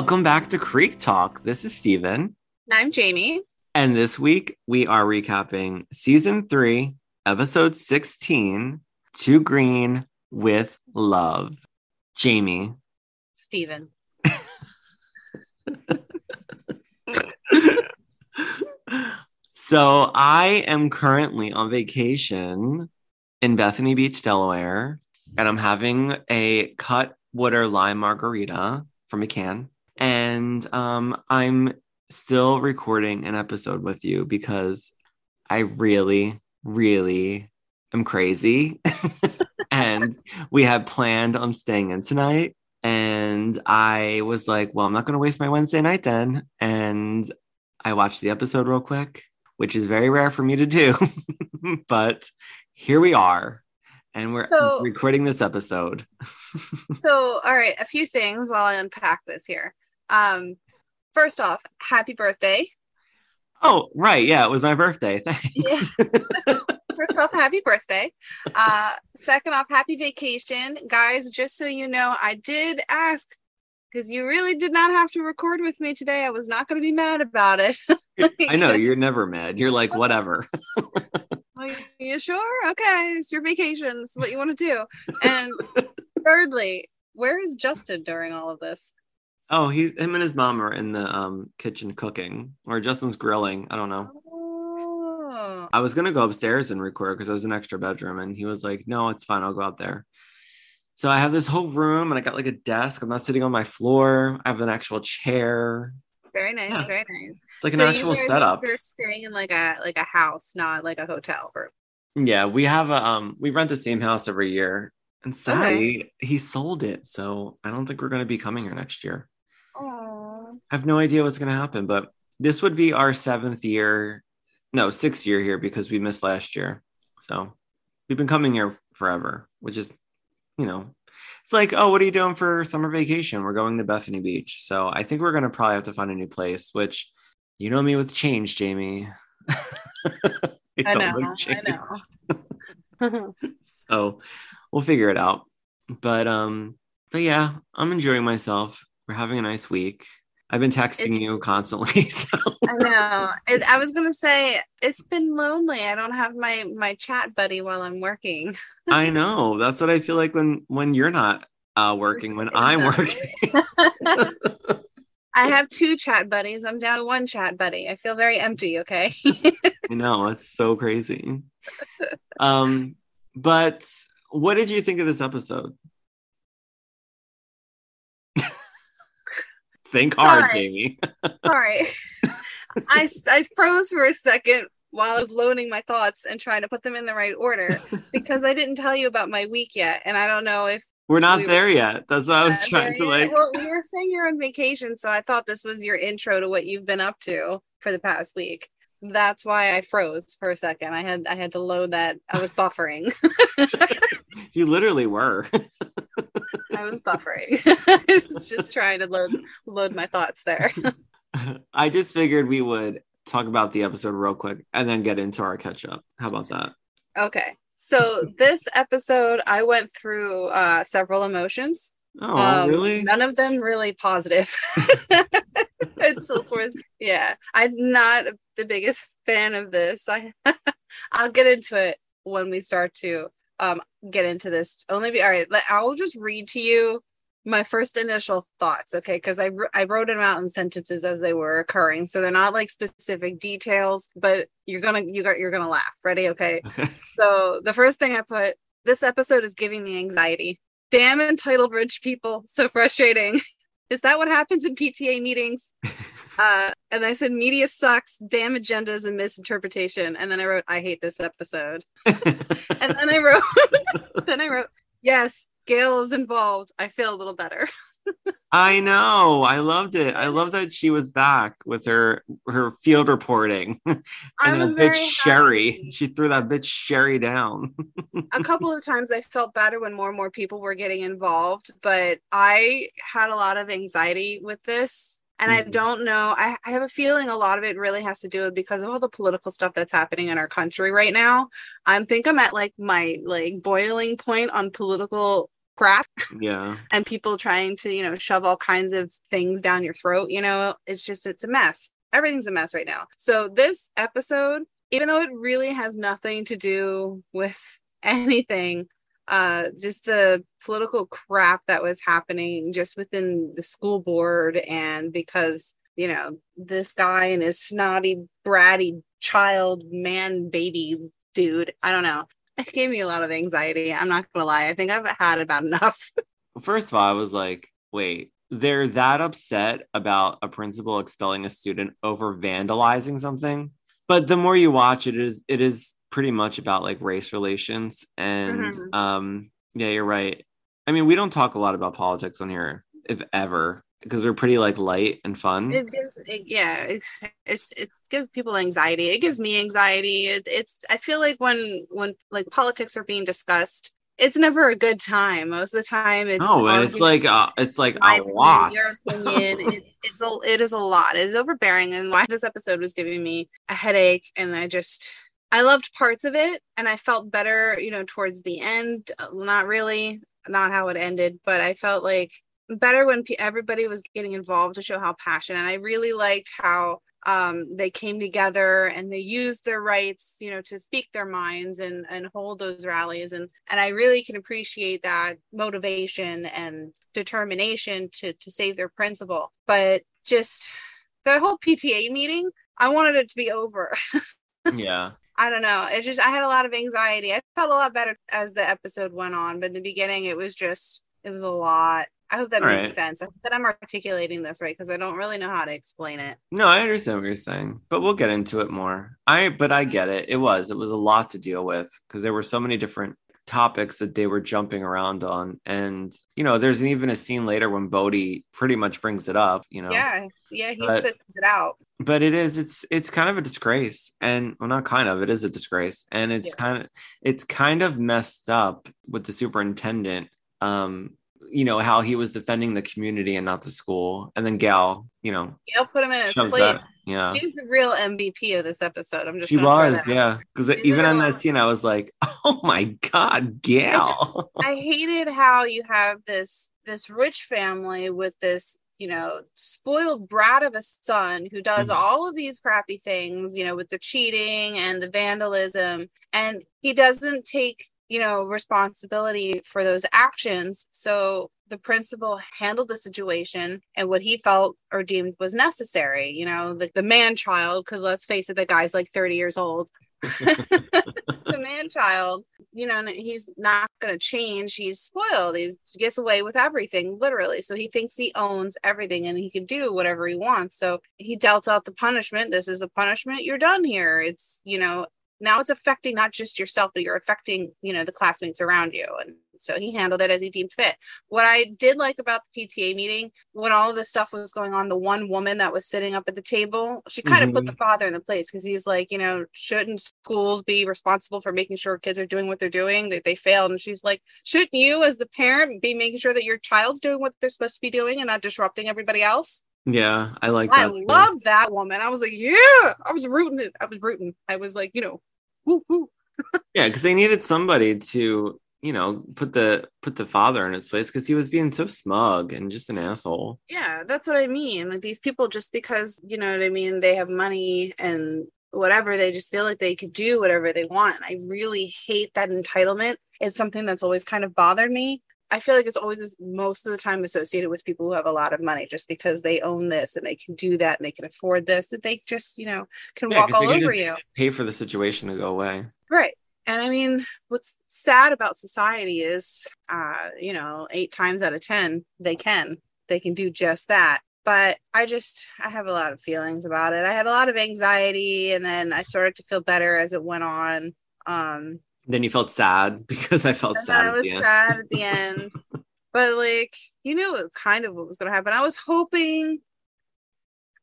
Welcome back to Creek Talk. This is Steven. I'm Jamie. And this week we are recapping season three, episode 16, To Green with Love. Jamie. Steven. so I am currently on vacation in Bethany Beach, Delaware, and I'm having a cut water lime margarita from a can. And um, I'm still recording an episode with you because I really, really am crazy. and we had planned on staying in tonight. And I was like, well, I'm not going to waste my Wednesday night then. And I watched the episode real quick, which is very rare for me to do. but here we are. And we're So- recording this episode. So, all right, a few things while I unpack this here. Um, first off, happy birthday. Oh, right. Yeah, it was my birthday. Thanks. First off, happy birthday. Uh, second off, happy vacation. Guys, just so you know, I did ask because you really did not have to record with me today. I was not going to be mad about it. I know you're never mad. You're like, whatever. Like, you sure? Okay, it's your vacation. It's what you want to do. And thirdly, where is Justin during all of this? Oh, he, him and his mom are in the um, kitchen cooking, or Justin's grilling. I don't know. Oh, I was gonna go upstairs and record because there was an extra bedroom, and he was like, "No, it's fine. I'll go out there." So I have this whole room, and I got like a desk. I'm not sitting on my floor. I have an actual chair. very nice, Yeah. very nice. It's like an so actual you guys setup. are staying in like a like a house, not like a hotel room. Yeah, we have a um, we rent the same house every year, and sadly, he sold it. So I don't think we're gonna be coming here next year. Oh, I have no idea what's going to happen, but this would be our seventh year, no, sixth year here because we missed last year. So we've been coming here forever, which is, you know, it's like, oh, what are you doing for summer vacation? We're going to Bethany Beach. So I think we're going to probably have to find a new place, which you know me with change, Jamie. I know, like I know. So we'll figure it out. But um, but yeah, I'm enjoying myself. We're having a nice week. I've been texting It's- you constantly. So I know. It, I was gonna say it's been lonely. I don't have my my chat buddy while I'm working. I know. That's what I feel like when when you're not uh working, when I'm working. I have two chat buddies. I'm down to one chat buddy. I feel very empty. Okay. I know, it's so crazy. Um, but what did you think of this episode? Think hard, Jamie. Sorry. I I froze for a second while I was loading my thoughts and trying to put them in the right order because I didn't tell you about my week yet, and I don't know if We're not We were- there yet. That's what I was trying to like. Well, you were saying you're on vacation, so I thought this was your intro to what you've been up to for the past week. That's why I froze for a second. I had I had to load that. I was buffering. You literally were. I was buffering. I was just trying to load load my thoughts there. I just figured we would talk about the episode real quick and then get into our catch up. How about that? Okay. So this episode, I went through uh, several emotions. Oh, Um, really? None of them really positive. Until towards, yeah, I'm not the biggest fan of this. I, I'll get into it when we start to um get into this. Only be all right. let- I'll just read to you my first initial thoughts, okay? Because I I wrote them out in sentences as they were occurring, so they're not like specific details, but you're gonna you got you're gonna laugh. Ready? Okay. Okay. So the first thing I put, this episode is giving me anxiety. Damn entitled rich people, so frustrating. Is that what happens in PTA meetings? Uh, and I said media sucks, damn agendas and misinterpretation. And then I wrote, I hate this episode. And then I wrote, then I wrote, yes, Gail is involved. I feel a little better. I know. I loved it. I love that she was back with her her field reporting. and I that was bitch Sherry. happy. She threw that bitch Sherry down. a couple of times I felt better when more and more people were getting involved, but I had a lot of anxiety with this And I Mhm. don't know. I, I have a feeling a lot of it really has to do with because of all the political stuff that's happening in our country right now. I think I'm at like my like boiling point on political crap Yeah. and people trying to, you know, shove all kinds of things down your throat. You know, it's just it's a mess. Everything's a mess right now. So this episode, even though it really has nothing to do with anything, uh just the political crap that was happening just within the school board and because you know this guy and his snotty bratty child man baby dude i don't know. It gave me a lot of anxiety i'm not gonna lie. I think i've had about enough. First of all, I was like, wait, they're that upset about a principal expelling a student over vandalizing something. But the more you watch it is it is pretty much about like race relations. And Mhm. um yeah, you're right. I mean, we don't talk a lot about politics on here, if ever, because we're pretty like light and fun. it gives it, yeah it, it's it gives people anxiety it gives me anxiety it, it's i feel like when when like politics are being discussed it's never a good time most of the time it's no, and it's like uh, it's like a opinion, lot. your opinion it's it's a it is a lot it is overbearing and why this episode was giving me a headache and i just i loved parts of it and i felt better you know towards the end. Uh, not really not how it ended but i felt like better when pe- everybody was getting involved to show how passionate. And i really liked how um, they came together and they used their rights you know to speak their minds and and hold those rallies. And and i really can appreciate that motivation and determination to to save their principal. But just the whole pta meeting i wanted it to be over. Yeah. I don't know. It just I had a lot of anxiety. I felt a lot better as the episode went on, but in the beginning it was just it was a lot. I hope that All makes right. sense. I hope that I'm articulating this right because I don't really know how to explain it. No, I understand what you're saying, but we'll get into it more. I but I mm-hmm. get it. It was it was a lot to deal with because there were so many different topics that they were jumping around on, and you know, there's even a scene later when Bodie pretty much brings it up. You know, Yeah, yeah, he But- spits it out. but it is it's it's kind of a disgrace, and well, not kind of, it is a disgrace, and it's Yeah. kind of it's kind of messed up with the superintendent. Um, you know how he was defending the community and not the school, and then Gal, you know, Gail put him in his place. that. Yeah. She's the real MVP of this episode. I'm just She was, yeah. Because even on that scene, I was like, "Oh my god, Gail!" I hated how you have this this rich family with this you know spoiled brat of a son who does Mhm. all of these crappy things you know with the cheating and the vandalism and he doesn't take you know responsibility for those actions so the principal handled the situation and what he felt or deemed was necessary you know the, the man child because let's face it the guy's like 30 years old the man child you know, he's not going to change. He's spoiled. He gets away with everything, literally. So he thinks he owns everything and he can do whatever he wants. So he dealt out the punishment. This is the punishment. You're done here. It's, you know, now it's affecting not just yourself, but you're affecting, you know, the classmates around you. And so he handled it as he deemed fit. What I did like about the PTA meeting, when all of this stuff was going on, the one woman that was sitting up at the table, she kind of put Mhm. the father in the place because he's like, you know, shouldn't schools be responsible for making sure kids are doing what they're doing? That they failed. And she's like, shouldn't you, as the parent, be making sure that your child's doing what they're supposed to be doing and not disrupting everybody else? yeah, I like I that. too. love that woman. I was like, yeah, I was rooting it. I was rooting. I was like, you know, woo woo. Yeah, because they needed somebody to, you know, put the put the father in his place because he was being so smug and just an asshole. Yeah, that's what I mean. Like these people, just because you know what I mean, they have money and whatever, they just feel like they could do whatever they want. I really hate that entitlement. It's something that's always kind of bothered me. I feel like it's always most of the time associated with people who have a lot of money, just because they own this and they can do that and they can afford this, that they just you know can Yeah, walk all over you. Pay for the situation to go away. Right. And I mean, what's sad about society is, uh, you know, eight times out of 10, they can. They can do just that. But I just, I have a lot of feelings about it. I had a lot of anxiety and then I started to feel better as it went on. Um, Then you felt sad because I felt sad. I at was end. sad at the end. but like, you knew kind of what was going to happen. I was hoping,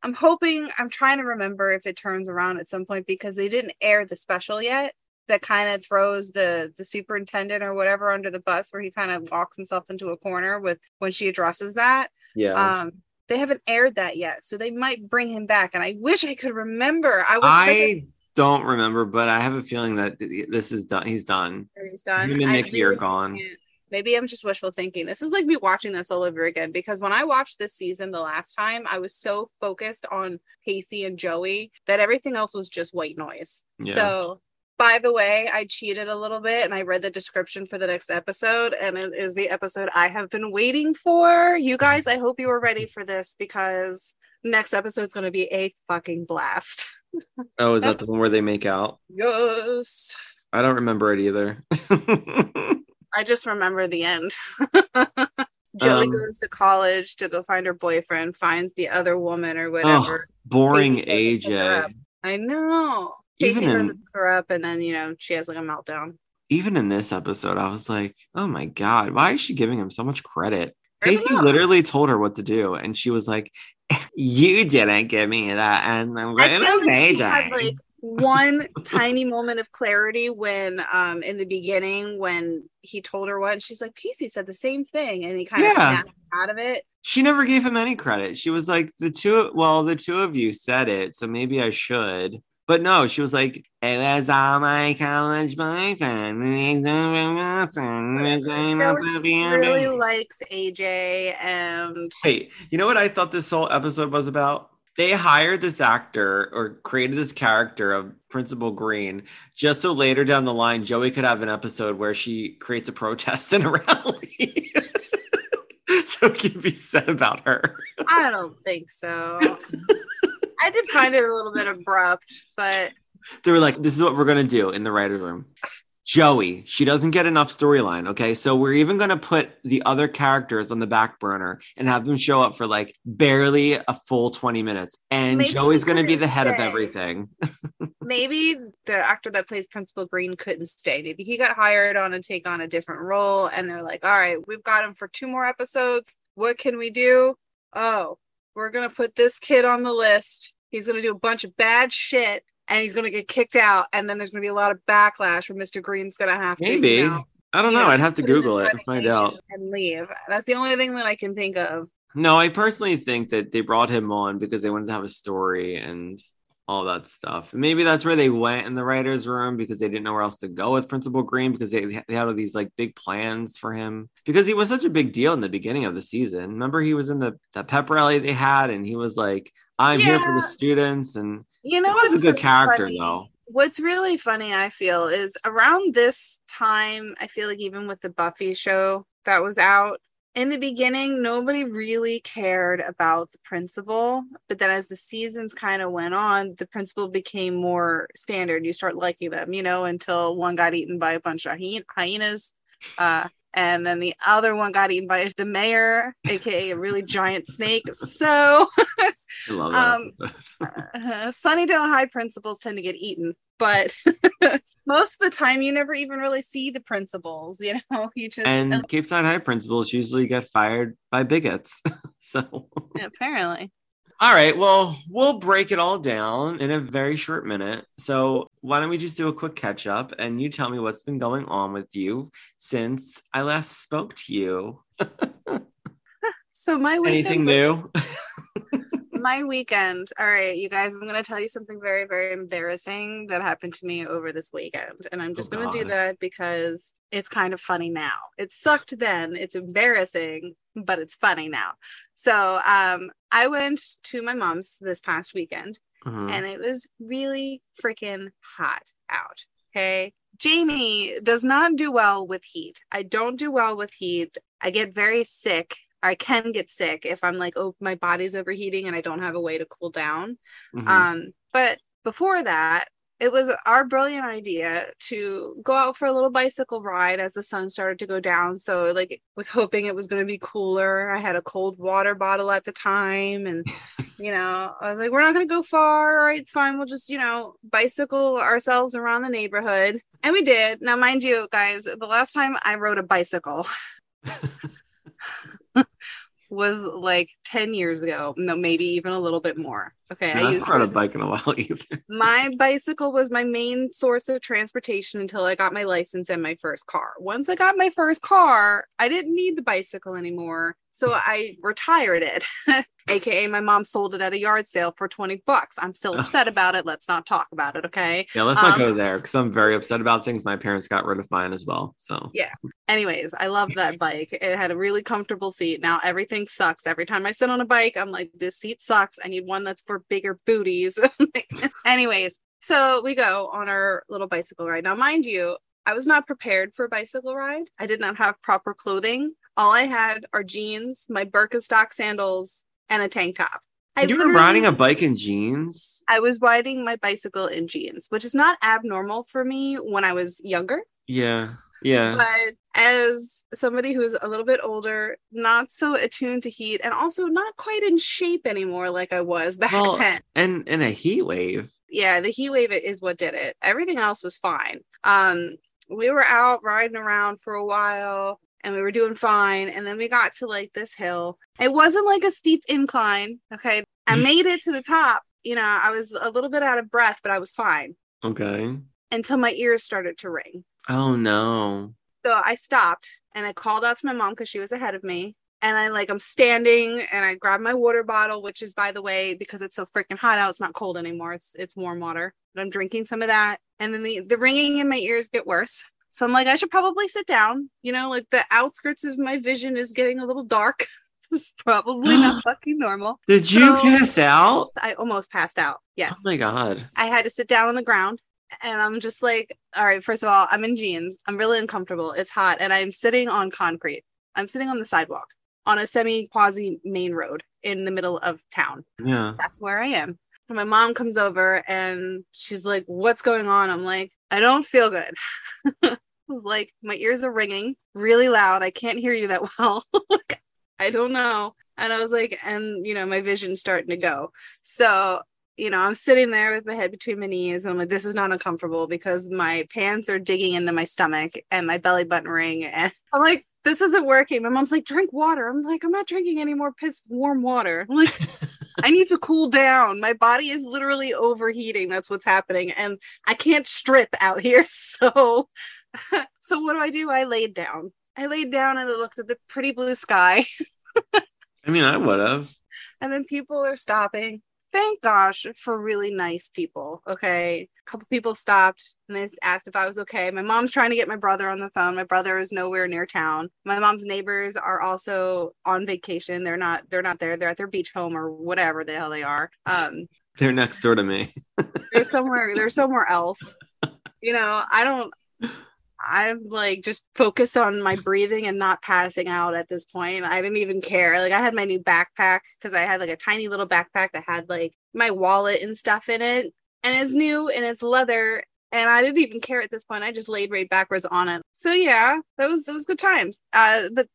I'm hoping, I'm trying to remember if it turns around at some point because they didn't air the special yet. That kind of throws the the superintendent or whatever under the bus, where he kind of walks himself into a corner with when she addresses that. Yeah, Um, they haven't aired that yet, so they might bring him back. And I wish I could remember. I was I don't remember, but I have a feeling that this is done. He's done. he's done. Him and Nikki are gone. can't- Maybe I'm just wishful thinking. This is like me watching this all over again because when I watched this season the last time, I was so focused on Pacey and Joey that everything else was just white noise. Yeah. So, by the way, I cheated a little bit and I read the description for the next episode, and it is the episode I have been waiting for. You guys, I hope you were ready for this because next episode's going to be a fucking blast. Oh, is that the one where they make out? Yes. I don't remember it either. I just remember the end. Joey Um, goes to college to go find her boyfriend, finds the other woman or whatever. Boring Pacey goes to pick her AJ. I know. Even in- pick her up, and then you know she has like a meltdown. Even in this episode, I was like, oh my God, why is she giving him so much credit? Pacey literally told her what to do, and she was like, "You didn't give me that," and I'm I going to like she had like one tiny moment of clarity when, um, in the beginning when he told her what, and she's like, "Pacey said the same thing," and he kind of Yeah. snapped out of it. she never gave him any credit. She was like, "The two, well, the two of you said it, so maybe I should." But no, she was like, "It was all my college boyfriend." Joey really likes AJ, and Hey, you know what I thought this whole episode was about? They hired this actor or created this character of Principal Green just so later down the line, Joey could have an episode where she creates a protest in a rally. so it can be said about her. I don't think so. I did find it a little bit abrupt, but They were like, this is what we're going to do in the writer's room. Joey, she doesn't get enough storyline. Okay. So we're even going to put the other characters on the back burner and have them show up for like barely a full 20 minutes. And Maybe Joey's going to be the head of everything. maybe the actor that plays Principal Green couldn't stay. Maybe he got hired on to take on a different role, and they're like, "All right, we've got him for two more episodes. What can we do? Oh, we're gonna put this kid on the list. He's gonna do a bunch of bad shit." And he's gonna get kicked out, and then there's gonna be a lot of backlash where Mr. Green's gonna have to, Maybe. you know, I don't know. I'd have to put in his Google it and find out. and leave. That's the only thing that I can think of. No, I personally think that they brought him on because they wanted to have a story and all that stuff. Maybe that's where they went in the writer's room because they didn't know where else to go with Principal Green because they, they had all these like big plans for him because he was such a big deal in the beginning of the season. Remember, he was in the, the pep rally they had and he was like, I'm here for the students. And You know, he was a good so character, funny? though. What's really funny, I feel, is around this time, I feel like even with the Buffy show that was out, in the beginning, nobody really cared about the principal. But then as the seasons kind of went on, the principal became more standard. You start liking them, you know, until one got eaten by a bunch of hyen- hyenas. Uh, and then the other one got eaten by the mayor, aka a really giant snake. So I love that. Um, uh, Sunnydale High principals tend to get eaten, but most of the time you never even really see the principals. You know, you just and uh, Capeside High principals usually get fired by bigots. so. apparently. All right. Well, we'll break it all down in a very short minute. So, why don't we just do a quick catch up and you tell me what's been going on with you since I last spoke to you? So my weekend Anything was- new? My weekend. All right, you guys, I'm going to tell you something very, very embarrassing that happened to me over this weekend. And I'm just Oh, going to do that because it's kind of funny now. It sucked then, it's embarrassing, but it's funny now. So, um, I went to my mom's this past weekend Mhm. and it was really freaking hot out. Okay. Jamie does not do well with heat. I don't do well with heat. I get very sick. I can get sick if I'm like, oh, my body's overheating and I don't have a way to cool down. Mhm. Um, but before that, it was our brilliant idea to go out for a little bicycle ride as the sun started to go down. So like was hoping it was going to be cooler. I had a cold water bottle at the time and you know, I was like we're not going to go far. All right, it's fine. We'll just, you know, bicycle ourselves around the neighborhood. And we did. Now mind you guys, the last time I rode a bicycle was like 10 years ago. No, maybe even a little bit more. Okay. I used rode a bike in a while either. my bicycle was my main source of transportation until I got my license and my first car. Once I got my first car, I didn't need the bicycle anymore. So I retired it. AKA my mom sold it at a yard sale for 20 bucks. I'm still upset about it. Let's not talk about it, okay? Yeah, let's not Um, go there because I'm very upset about things. My parents got rid of mine as well. So Yeah. Anyways, I love that bike. It had a really comfortable seat. Now everything sucks. Every time I sit on a bike, I'm like, this seat sucks. I need one that's for bigger booties. Anyways, so we go on our little bicycle ride. Now, mind you, I was not prepared for a bicycle ride. I did not have proper clothing. All I had are jeans, my Birkenstock sandals, and a tank top. I you were riding a bike in jeans. I was riding my bicycle in jeans, which is not abnormal for me when I was younger. Yeah, yeah. But as somebody who's a little bit older, not so attuned to heat, and also not quite in shape anymore like I was back Well, then. and in a heat wave. Yeah, the heat wave is what did it. Everything else was fine. Um, we were out riding around for a while and we were doing fine. And then we got to like this hill. It wasn't like a steep incline. Okay. I made it to the top. You know, I was a little bit out of breath, but I was fine Okay. until my ears started to ring. Oh no. So I stopped and I called out to my mom because she was ahead of me. And I like I'm standing and I grabbed my water bottle, which is by the way, because it's so freaking hot out, it's not cold anymore. It's it's warm water. But I'm drinking some of that. And then the, the ringing in my ears get worse. So I'm like, I should probably sit down. You know, like the outskirts of my vision is getting a little dark. it's probably not fucking normal. Did you So- pass out? I almost passed out. Yes. Oh my god. I had to sit down on the ground and I'm just like, all right, first of all, I'm in jeans. I'm really uncomfortable. It's hot and I'm sitting on concrete. I'm sitting on the sidewalk on a semi quasi main road in the middle of town. Yeah. That's where I am. And my mom comes over and she's like, What's going on? I'm like, I don't feel good. like, my ears are ringing really loud. I can't hear you that well. Like, I don't know. And I was like, And, you know, my vision's starting to go. So, you know, I'm sitting there with my head between my knees and I'm like, This is not uncomfortable because my pants are digging into my stomach and my belly button ring. And I'm like, this isn't working. My mom's like, drink water. I'm like, I'm not drinking any more piss warm water. I'm like, I need to cool down. My body is literally overheating. That's what's happening. And I can't strip out here. So so what do I do? I laid down. I laid down and I looked at the pretty blue sky. I mean, I would have. And then people are stopping. Thank gosh for really nice people. Okay. A couple people stopped and they asked if I was okay. My mom's trying to get my brother on the phone. My brother is nowhere near town. My mom's neighbors are also on vacation. They're not they're not there. They're at their beach home or whatever the hell they are. Um They're next door to me. they're somewhere they're somewhere else. You know, I don't I'm like just focus on my breathing and not passing out at this point. I didn't even care. Like I had my new backpack because I had like a tiny little backpack that had like my wallet and stuff in it. And it's new and it's leather. And I didn't even care at this point. I just laid right backwards on it. So yeah, that was was good times. Uh but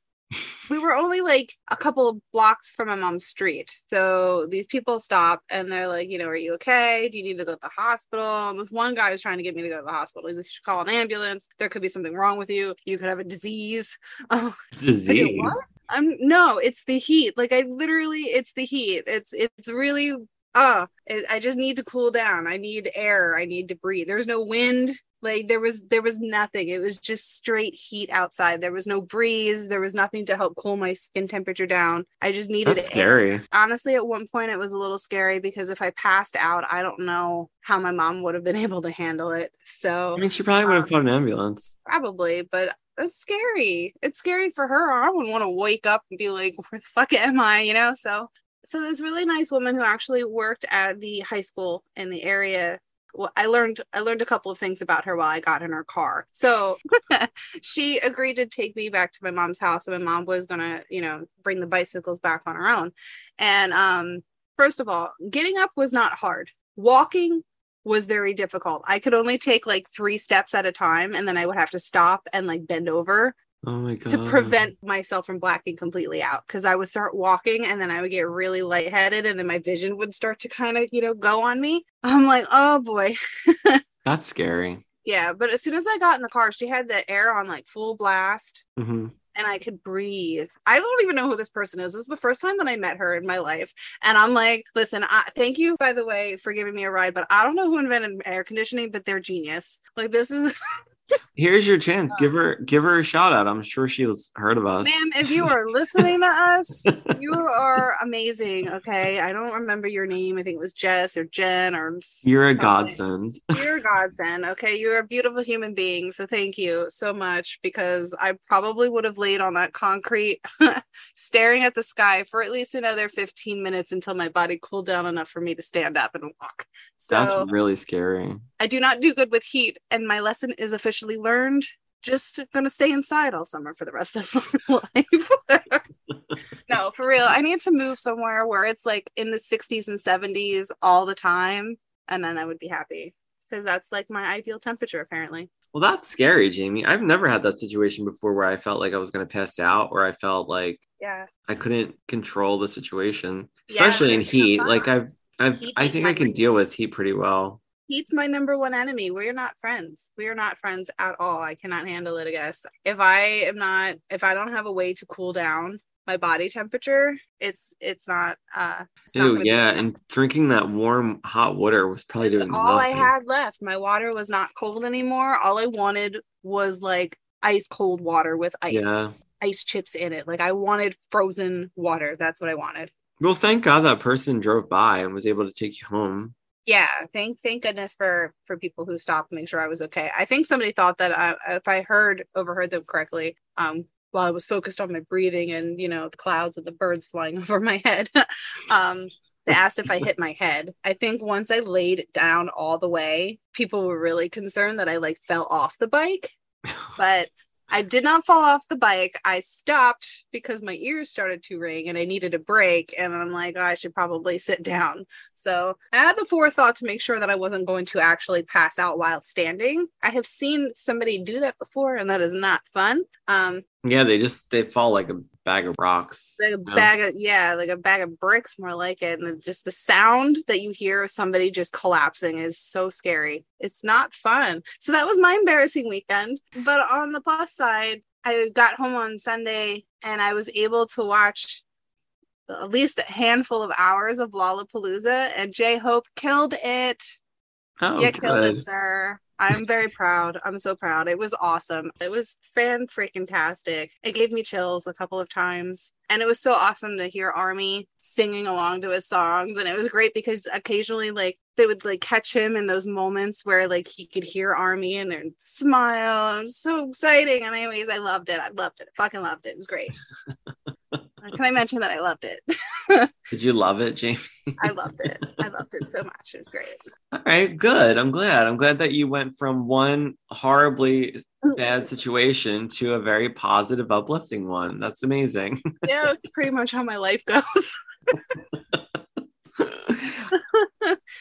we were only like a couple of blocks from my mom's street. So these people stop and they're like, you know, are you okay? Do you need to go to the hospital? And this one guy was trying to get me to go to the hospital. He's like, you should call an ambulance. There could be something wrong with you. You could have a disease. Disease. I'm no, it's the heat. Like I literally, it's the heat. It's it's really. Ah, it, I just need to cool down. I need air. I need to breathe. There's no wind. Like there was there was nothing. It was just straight heat outside. There was no breeze. There was nothing to help cool my skin temperature down. I just needed That's air scary. honestly at one point it was a little scary because if i passed out i don't know how my mom would have been able to handle it so I mean, she probably would have um, called an ambulance. probably but it's scary it's scary for her i wouldn't want to wake up and be like where the fuck am i you know so so this really nice woman who actually worked at the high school in the area well, I learned I learned a couple of things about her while I got in her car. So she agreed to take me back to my mom's house, and my mom was gonna, you know, bring the bicycles back on her own. And um, first of all, getting up was not hard. Walking was very difficult. I could only take like three steps at a time, and then I would have to stop and like bend over Oh my god. to prevent myself from blacking completely out because I would start walking and then I would get really lightheaded and then my vision would start to kind of, you know, go on me. I'm like, oh boy. That's scary. Yeah. But as soon as I got in the car, she had the air on like full blast. hmm and I could breathe. I don't even know who this person is. This is the first time that I met her in my life. And I'm like, listen, I, thank you, by the way, for giving me a ride, but I don't know who invented air conditioning, but they're genius. Like, this is. Here's your chance. Give oh. her give her a shout out. I'm sure she's heard of us. Ma'am, if you are listening to us, you are amazing. Okay. I don't remember your name. I think it was Jess or Jen or You're a godsend. You're a godsend. Okay. You're a beautiful human being. So thank you so much because I probably would have laid on that concrete staring at the sky for at least another 15 minutes until my body cooled down enough for me to stand up and walk. So That's really scary. I do not do good with heat, and my lesson is officially learned. Just gonna stay inside all summer for the rest of my life. no, for real. I need to move somewhere where it's like in the 60s and 70s all the time, and then I would be happy because that's like my ideal temperature, apparently. Well, that's scary, Jamie. I've never had that situation before where I felt like I was going to pass out or I felt like Yeah. I couldn't control the situation, Yeah, especially in heat. Like. I've, I've, Heat I think I can deal with heat pretty well. Heat's my number one enemy. We're not friends. We are not friends at all. I cannot handle it, I guess. If I am not, if I don't have a way to cool down my body temperature, it's it's not uh it's Ew, gonna yeah, and drinking that warm hot water was probably doing all I had left. My water was not cold anymore. All I wanted was like ice cold water with ice, Yeah. ice chips in it. Like I wanted frozen water. That's what I wanted. Well, thank God that person drove by and was able to take you home. Yeah, thank thank goodness for for people who stopped to make sure I was okay. I think somebody thought that I, if I heard overheard them correctly, um, while I was focused on my breathing and you know the clouds and the birds flying over my head, um, they asked if I hit my head. I think once I laid down all the way, people were really concerned that I like fell off the bike, but I did not fall off the bike. I stopped because my ears started to ring and I needed a break. And I'm like, oh, I should probably sit down. So I had the forethought to make sure that I wasn't going to actually pass out while standing. I have seen somebody do that before, and that is not fun. Um, Yeah, they just they fall like a bag of rocks. like a Yeah. bag of yeah, like a bag of bricks, more like it. And then just the sound that you hear of somebody just collapsing is so scary. It's not fun. So that was my embarrassing weekend. But on the plus side, I got home on Sunday and I was able to watch at least a handful of hours of Lollapalooza, and J Hope killed it. Oh, you killed it, sir. I'm very proud. I'm so proud. It was awesome. It was fan freaking tastic. It gave me chills a couple of times. And it was so awesome to hear Army singing along to his songs. And it was great because occasionally like they would like catch him in those moments where like he could hear Army and they'd smile. It was so exciting. And anyways, I loved it. I loved it. I fucking loved it. It was great. Can I mention that I loved it? Did you love it, Jamie? I loved it. I loved it so much. It was great. All right, good. I'm glad. I'm glad that you went from one horribly bad situation to a very positive, uplifting one. That's amazing. yeah, that's pretty much how my life goes.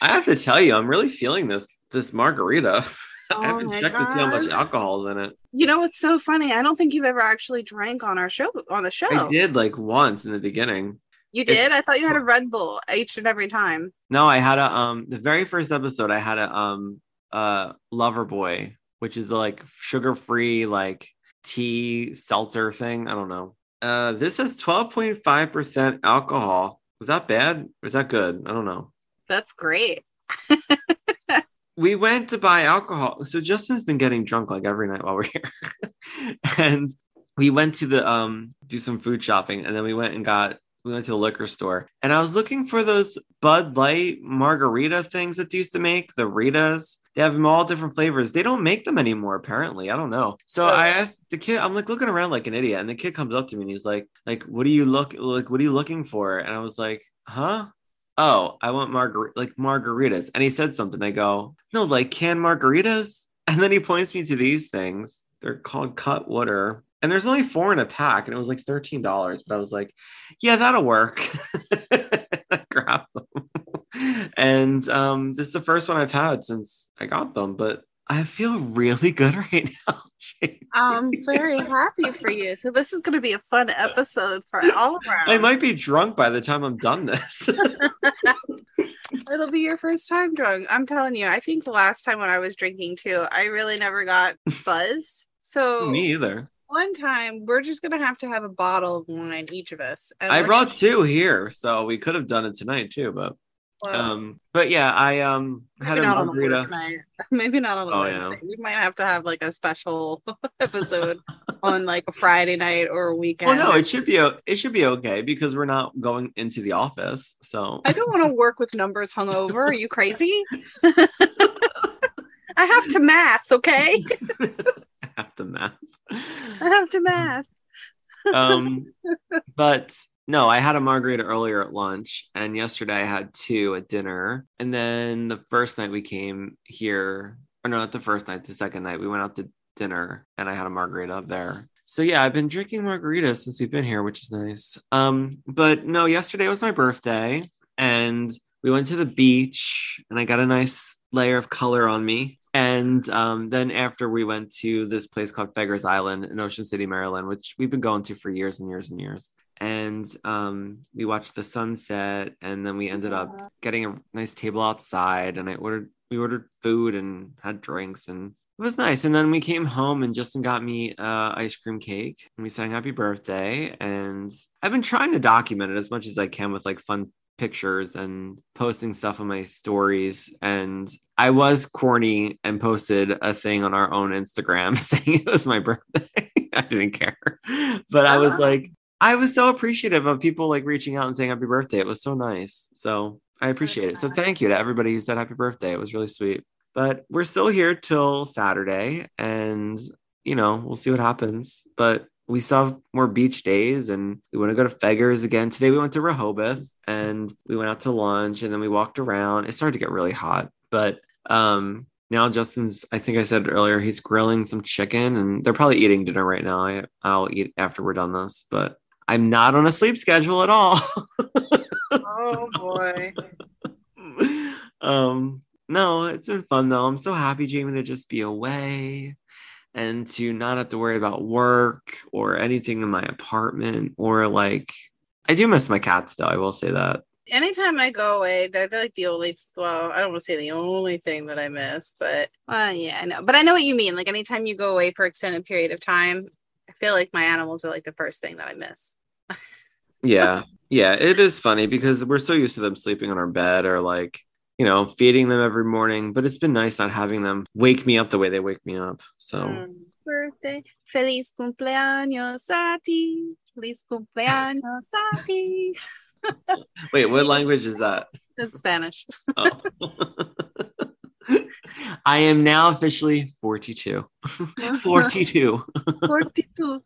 I have to tell you, I'm really feeling this this margarita. I Oh haven't checked to see how much gosh. alcohol's in it. You know what's so funny? I don't think you've ever actually drank on our show on the show. I did like once in the beginning. You It's- did? I thought you had a Red Bull each and every time. No, I had a um the very first episode I had a um uh Loverboy, which is like sugar free like tea seltzer thing. I don't know. Uh this is 12.5% alcohol. Is that bad? Is that good? I don't know. That's great. We went to buy alcohol. So Justin's been getting drunk like every night while we're here. and we went to the um do some food shopping and then we went and got we went to the liquor store and I was looking for those Bud Light margarita things that they used to make, the Ritas. They have them all different flavors. They don't make them anymore, apparently. I don't know. So I asked the kid, I'm like looking around like an idiot, and the kid comes up to me and he's like, like, what are you look like, what are you looking for? And I was like, huh? Oh, I want margarita like margaritas. And he said something. I go, no, like canned margaritas. And then he points me to these things. They're called Cutwater. And there's only four in a pack, and it was like $13. But I was like, yeah, that'll work. I grabbed them. and um, this is the first one I've had since I got them, but I feel really good right now. Jake. I'm very happy for you. So this is going to be a fun episode for all around. I might be drunk by the time I'm done this. It'll be your first time drunk. I'm telling you. I think the last time when I was drinking too, I really never got buzzed. So Me either. one time we're just gonna have to have a bottle of wine each of us. and I brought two here, so we could have done it tonight too. But um, but yeah, I um had maybe a not on a margarita. Maybe not on a Oh, yeah. We might have to have like a special episode on like a Friday night or a weekend. Well, no, it should be it should be okay because we're not going into the office. So I don't want to work with numbers hungover. Are you crazy? I have to math, okay? I have to math. I have to math. um, but no, I had a margarita earlier at lunch, and yesterday I had two at dinner. And then the first night we came here, or no, not the first night, the second night, we went out to dinner and I had a margarita there. So yeah, I've been drinking margaritas since we've been here, which is nice. Um, but no, yesterday was my birthday, and we went to the beach, and I got a nice layer of color on me. And um, then after we went to this place called Fager's Island in Ocean City, Maryland, which we've been going to for years and years and years. And um, we watched the sunset, and then we ended up getting a nice table outside. And I ordered, we ordered food and had drinks, and it was nice. And then we came home, and Justin got me uh, ice cream cake, and we sang happy birthday. And I've been trying to document it as much as I can with like fun pictures and posting stuff on my stories. And I was corny and posted a thing on our own Instagram saying it was my birthday. I didn't care. But I was like, I was so appreciative of people like reaching out and saying happy birthday. It was so nice. So I appreciate it. So thank you to everybody who said happy birthday. It was really sweet. But we're still here till Saturday and you know, we'll see what happens. But we still have more beach days and we want to go to Fager's again. Today we went to Rehoboth and we went out to lunch and then we walked around. It started to get really hot, but um now Justin's I think I said earlier he's grilling some chicken and they're probably eating dinner right now. I, I'll eat after we're done this, but I'm not on a sleep schedule at all. Oh boy. um no, it's been fun though. I'm so happy, Jamie, to just be away and to not have to worry about work or anything in my apartment or like I do miss my cats though, I will say that. Anytime I go away, they're, they're like the only well, I don't want to say the only thing that I miss, but uh yeah, I know. But I know what you mean. Like anytime you go away for extended period of time, I feel like my animals are like the first thing that I miss. Yeah. yeah, it is funny because we're so used to them sleeping on our bed or like, you know, feeding them every morning, but it's been nice not having them wake me up the way they wake me up. So Mm. Birthday. Feliz cumpleaños a ti. Feliz cumpleaños a ti. wait, what language is that? It's Spanish. Oh. I am now officially 42. 42. 42.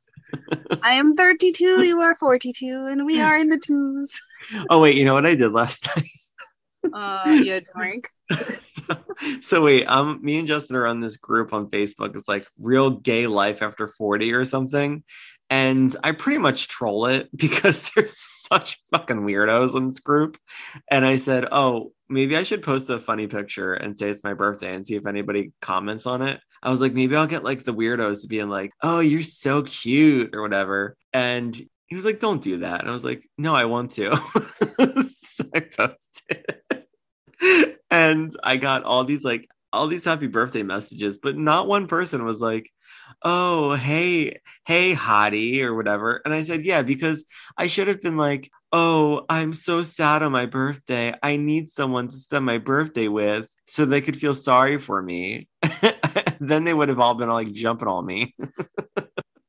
I am 32, you are 42, and we are in the twos. Oh, wait, you know what I did last night? Uh, you drink. so, so wait, um, me and Justin are on this group on Facebook. It's like real gay life after 40 or something. And I pretty much troll it because there's such fucking weirdos in this group. And I said, Oh, maybe I should post a funny picture and say it's my birthday and see if anybody comments on it. I was like, maybe I'll get like the weirdos being like, Oh, you're so cute or whatever. And he was like, Don't do that. And I was like, No, I want to. so I posted. and I got all these like all these happy birthday messages, but not one person was like, "Oh, hey, hey, hottie," or whatever. And I said, "Yeah," because I should have been like, "Oh, I'm so sad on my birthday. I need someone to spend my birthday with, so they could feel sorry for me." then they would have all been like jumping on me.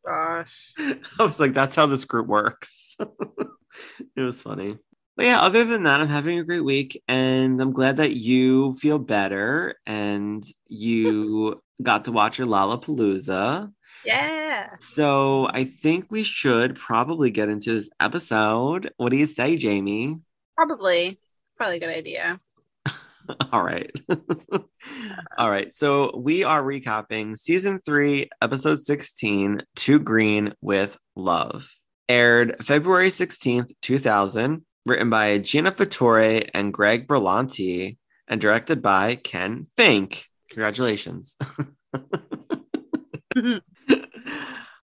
Gosh. I was like, "That's how this group works." it was funny. But yeah, other than that, I'm having a great week and I'm glad that you feel better and you got to watch your Lollapalooza. Yeah. So I think we should probably get into this episode. What do you say, Jamie? Probably. Probably a good idea. All right. All right. So we are recapping season three, episode 16, To Green with Love. Aired February 16th, 2000, written by Gina Fattore and Greg Berlanti, and directed by Ken Fink. Congratulations.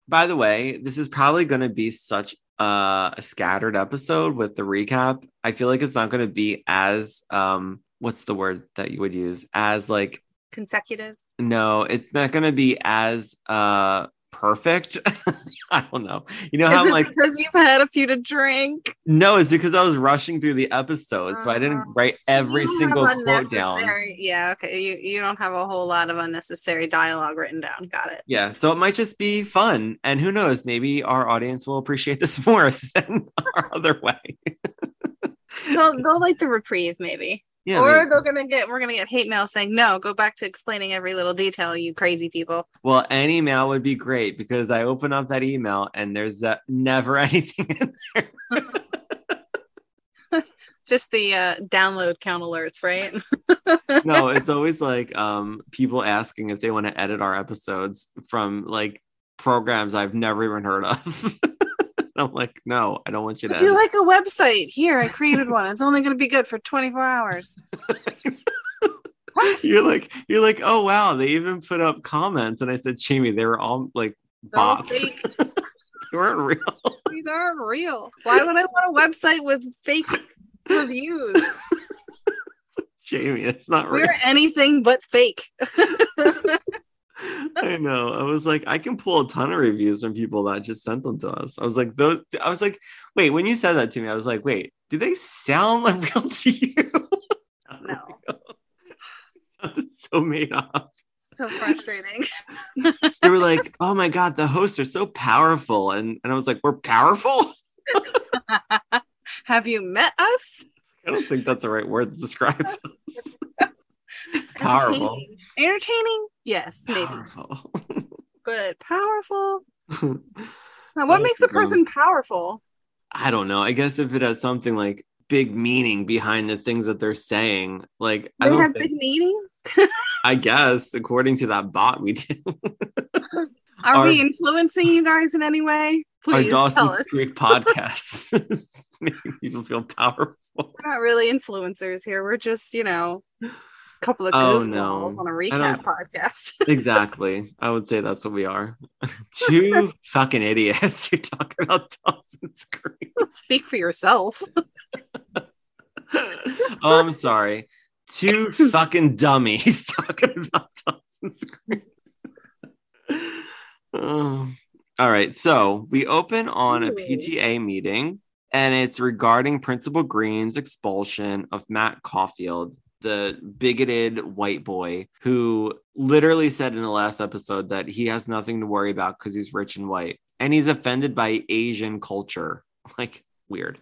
By the way, this is probably going to be such uh, a scattered episode with the recap. I feel like it's not going to be as um what's the word that you would use as like Consecutive. no, it's not going to be as uh perfect. I don't know. You know how I'm like, because you've had a few to drink? no, it's because I was rushing through the episode, so I didn't Uh, write every single quote down. Yeah, okay. You you don't have a whole lot of unnecessary dialogue written down. Got it. Yeah, so it might just be fun, and who knows? Maybe our audience will appreciate this more than our other way. They'll they'll like the reprieve maybe. Yeah, or maybe. they're gonna get we're gonna get hate mail saying no, go back to explaining every little detail, you crazy people. well, an email would be great because I open up that email and there's uh, never anything in there. Just the uh, download count alerts, right? no, it's always like um people asking if they want to edit our episodes from like programs I've never even heard of. I'm like, no, I don't want you to. Do you like a website? Here, I created one. It's only gonna be good for 24 hours. what? you're like, you're like, oh wow, they even put up comments, and I said, Jamie, they were all like bots. they weren't real. These aren't real. Why would I want a website with fake reviews? Jamie, it's not real. We're anything but fake. I know. I was like, I can pull a ton of reviews from people that just sent them to us. I was like, those. I was like, wait. When you said that to me, I was like, wait, do they sound like real to you? No. So made up. So frustrating. They were like, oh my god, the hosts are so powerful, and and I was like, we're powerful. Have you met us? I don't think that's the right word to describe us. Powerful. Entertaining. Entertaining? Yes, maybe. Powerful. But powerful? Now, what makes a person powerful? I don't know. I guess if it has something like big meaning behind the things that they're saying, like I They don't have think, big meaning? I guess according to that bot we do. Are Our- we influencing you guys in any way? Please Our Dawson's us. Creek podcast making people feel powerful. We're not really influencers here. We're just, you know, couple of Oh, no. on a recap podcast. Exactly. I would say that's what we are. Two fucking idiots who talk about Dawson's Creek. Speak for yourself. oh, I'm sorry. Two fucking dummies talking about Dawson's Creek. Oh. all right. So we open on a PTA meeting, and it's regarding Principal Green's expulsion of Matt Caulfield, the bigoted white boy who literally said in the last episode that he has nothing to worry about because he's rich and white. And he's offended by Asian culture. Like, weird.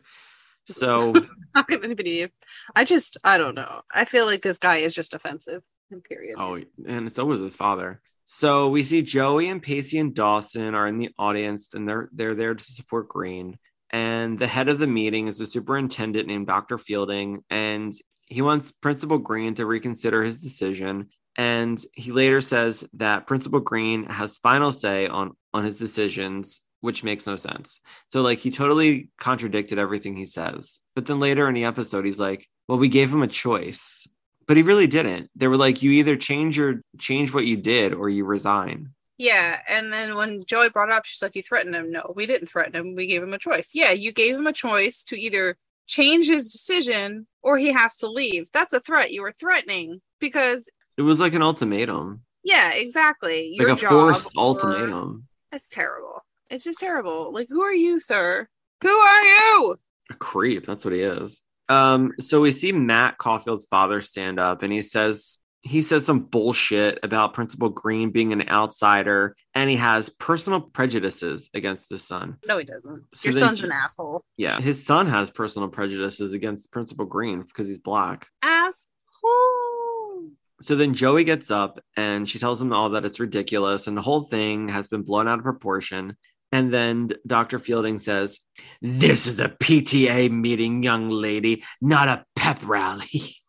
So. How can anybody? I just, I don't know. I feel like this guy is just offensive. Period. Oh, and so was his father. So we see Joey and Pacey and Dawson are in the audience, and they're they're there to support Green. And the head of the meeting is the superintendent named Dr. Fielding, and he wants Principal Green to reconsider his decision. And he later says that Principal Green has final say on on his decisions, which makes no sense. So like he totally contradicted everything he says. But then later in the episode, he's like, "Well, we gave him a choice." but he really didn't. They were like, you either change your change what you did or you resign. Yeah, and then when Joey brought up, she's like, "You threatened him." No, we didn't threaten him. We gave him a choice. Yeah, you gave him a choice to either change his decision or he has to leave. That's a threat. You were threatening because, It was like an ultimatum, yeah, exactly. Your like a forced or- ultimatum. That's terrible. It's just terrible. Like, who are you, sir? Who are you? A creep. That's what he is. Um. So we see Matt Caulfield's father stand up, and he says he says some bullshit about Principal Green being an outsider, and he has personal prejudices against his son. No, he doesn't. So Your son's he- an asshole. Yeah, his son has personal prejudices against Principal Green because he's black. Asshole. So then Joey gets up and she tells him all that it's ridiculous and the whole thing has been blown out of proportion. And then Dr. Fielding says, This is a PTA meeting, young lady, not a pep rally.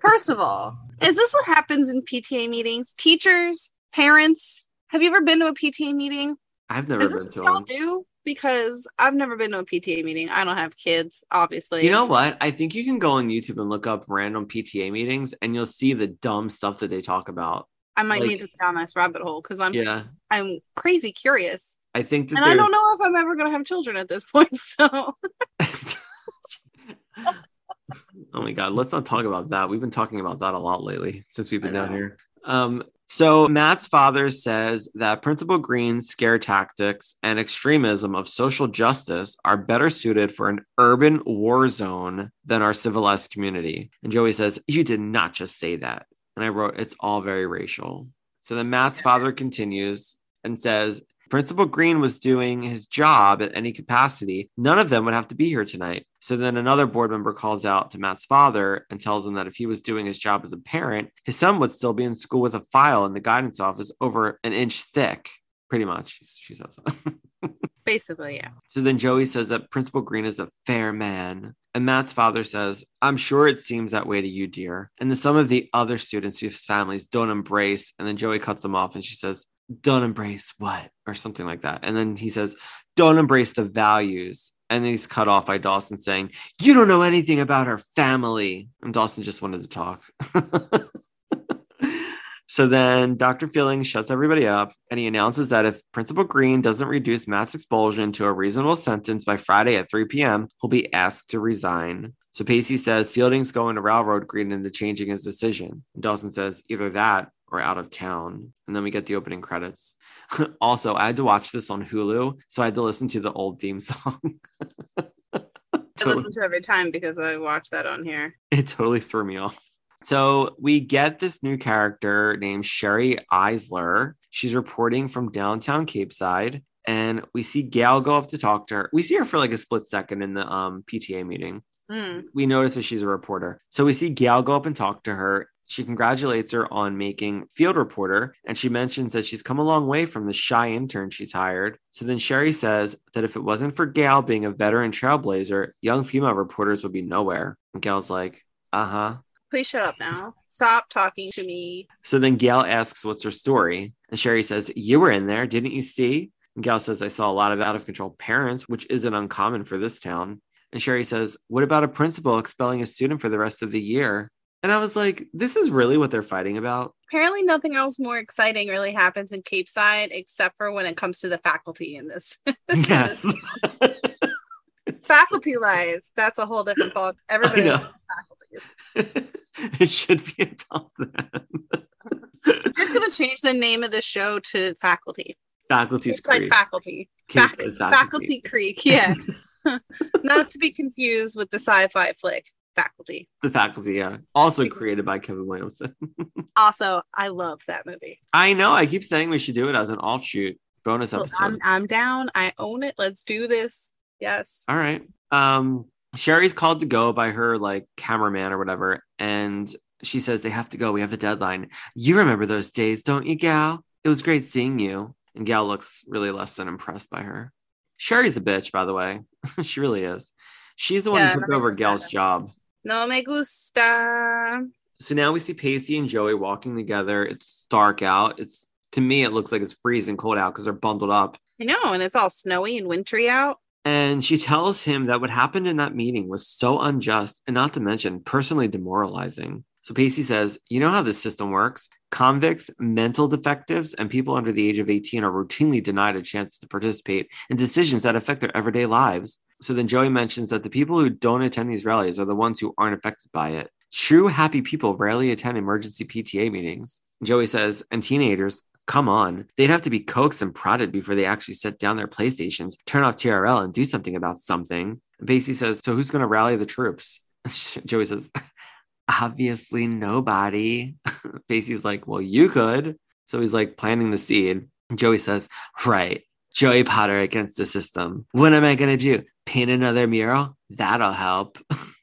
First of all, is this what happens in PTA meetings? Teachers, parents, have you ever been to a PTA meeting? I've never Is this been what to y'all one. do? Because I've never been to a PTA meeting. I don't have kids, obviously. You know what? I think you can go on YouTube and look up random PTA meetings and you'll see the dumb stuff that they talk about. I might like- need to go down this rabbit hole because I'm Yeah. I'm crazy curious, I think that and I don't know if I'm ever gonna have children at this point. So oh my god, let's not talk about that. We've been talking about that a lot lately since we've been down here. Um, So Matt's father says that Principal Green's scare tactics and extremism of social justice are better suited for an urban war zone than our civilized community. And Joey says, You did not just say that. And I wrote, It's all very racial. So then Matt's father continues and says, Principal Green was doing his job at any capacity. None of them would have to be here tonight. So then another board member calls out to Matt's father and tells him that if he was doing his job as a parent, his son would still be in school with a file in the guidance office over an inch thick, pretty much. She says Basically, yeah. So then Joey says that Principal Green is a fair man. And Matt's father says, I'm sure it seems that way to you, dear. And then some of the other students whose families don't embrace. And then Joey cuts them off and she says, Don't embrace what? Or something like that. And then he says, Don't embrace the values. And then he's cut off by Dawson saying, You don't know anything about her family. And Dawson just wanted to talk. So then Dr. Fielding shuts everybody up and he announces that if Principal Green doesn't reduce Matt's expulsion to a reasonable sentence by Friday at 3 p.m., he'll be asked to resign. So Pacey says Fielding's going to railroad Green into changing his decision. And Dawson says either that or out of town. And then we get the opening credits. also, I had to watch this on Hulu, so I had to listen to the old theme song. I listen to every time because I watch that on here. It totally threw me off. So we get this new character named Sherry Eisler. She's reporting from downtown Capeside. And we see Gail go up to talk to her. We see her for like a split second in the um, PTA meeting. Mm. We notice that she's a reporter. So we see Gail go up and talk to her. She congratulates her on making field reporter, and she mentions that she's come a long way from the shy intern she's hired. So then Sherry says that if it wasn't for Gail being a veteran trailblazer, young female reporters would be nowhere. And Gail's like, uh huh. Please shut up now. Stop talking to me. So then Gail asks, What's her story? And Sherry says, You were in there, didn't you see? And Gail says, I saw a lot of out of control parents, which isn't uncommon for this town. And Sherry says, What about a principal expelling a student for the rest of the year? And I was like, This is really what they're fighting about. Apparently, nothing else more exciting really happens in Capeside except for when it comes to the faculty in this. Yes. faculty lives. That's a whole different book. Everybody it should be about that. I'm just gonna change the name of the show to Faculty. Faculty's It's like Creek. Faculty. Fac- faculty. faculty. Creek. Yeah. Not to be confused with the sci-fi flick Faculty. the faculty, yeah. Also created by Kevin Williamson. Also, I love that movie. I know. I keep saying we should do it as an offshoot bonus So episode. I'm I'm down. I own it. Let's do this. Yes. All right. Um, Sherry's called to go by her like cameraman or whatever, and she says they have to go. We have a deadline. You remember those days, don't you, Gal? It was great seeing you. And Gal looks really less than impressed by her. Sherry's a bitch, by the way. she really is. She's the one Yeah, who took over Gal's job. No me gusta. So now we see Pacey and Joey walking together. It's dark out. It's to me, it looks like it's freezing cold out because they're bundled up. I know, and it's all snowy and wintry out. And she tells him that what happened in that meeting was so unjust and not to mention personally demoralizing. So Pacey says, You know how this system works? Convicts, mental defectives, and people under the age of 18 are routinely denied a chance to participate in decisions that affect their everyday lives. So then Joey mentions that the people who don't attend these rallies are the ones who aren't affected by it. True happy people rarely attend emergency PTA meetings. Joey says, and teenagers, come on. They'd have to be coaxed and prodded before they actually set down their PlayStations, turn off TRL, and do something about something. And says, So who's going to rally the troops? Joey says, Obviously, nobody. Pacey's like, Well, you could. So he's like planting the seed. Joey says, Right. Joey Potter against the system. What am I going to do? Paint another mural? That'll help.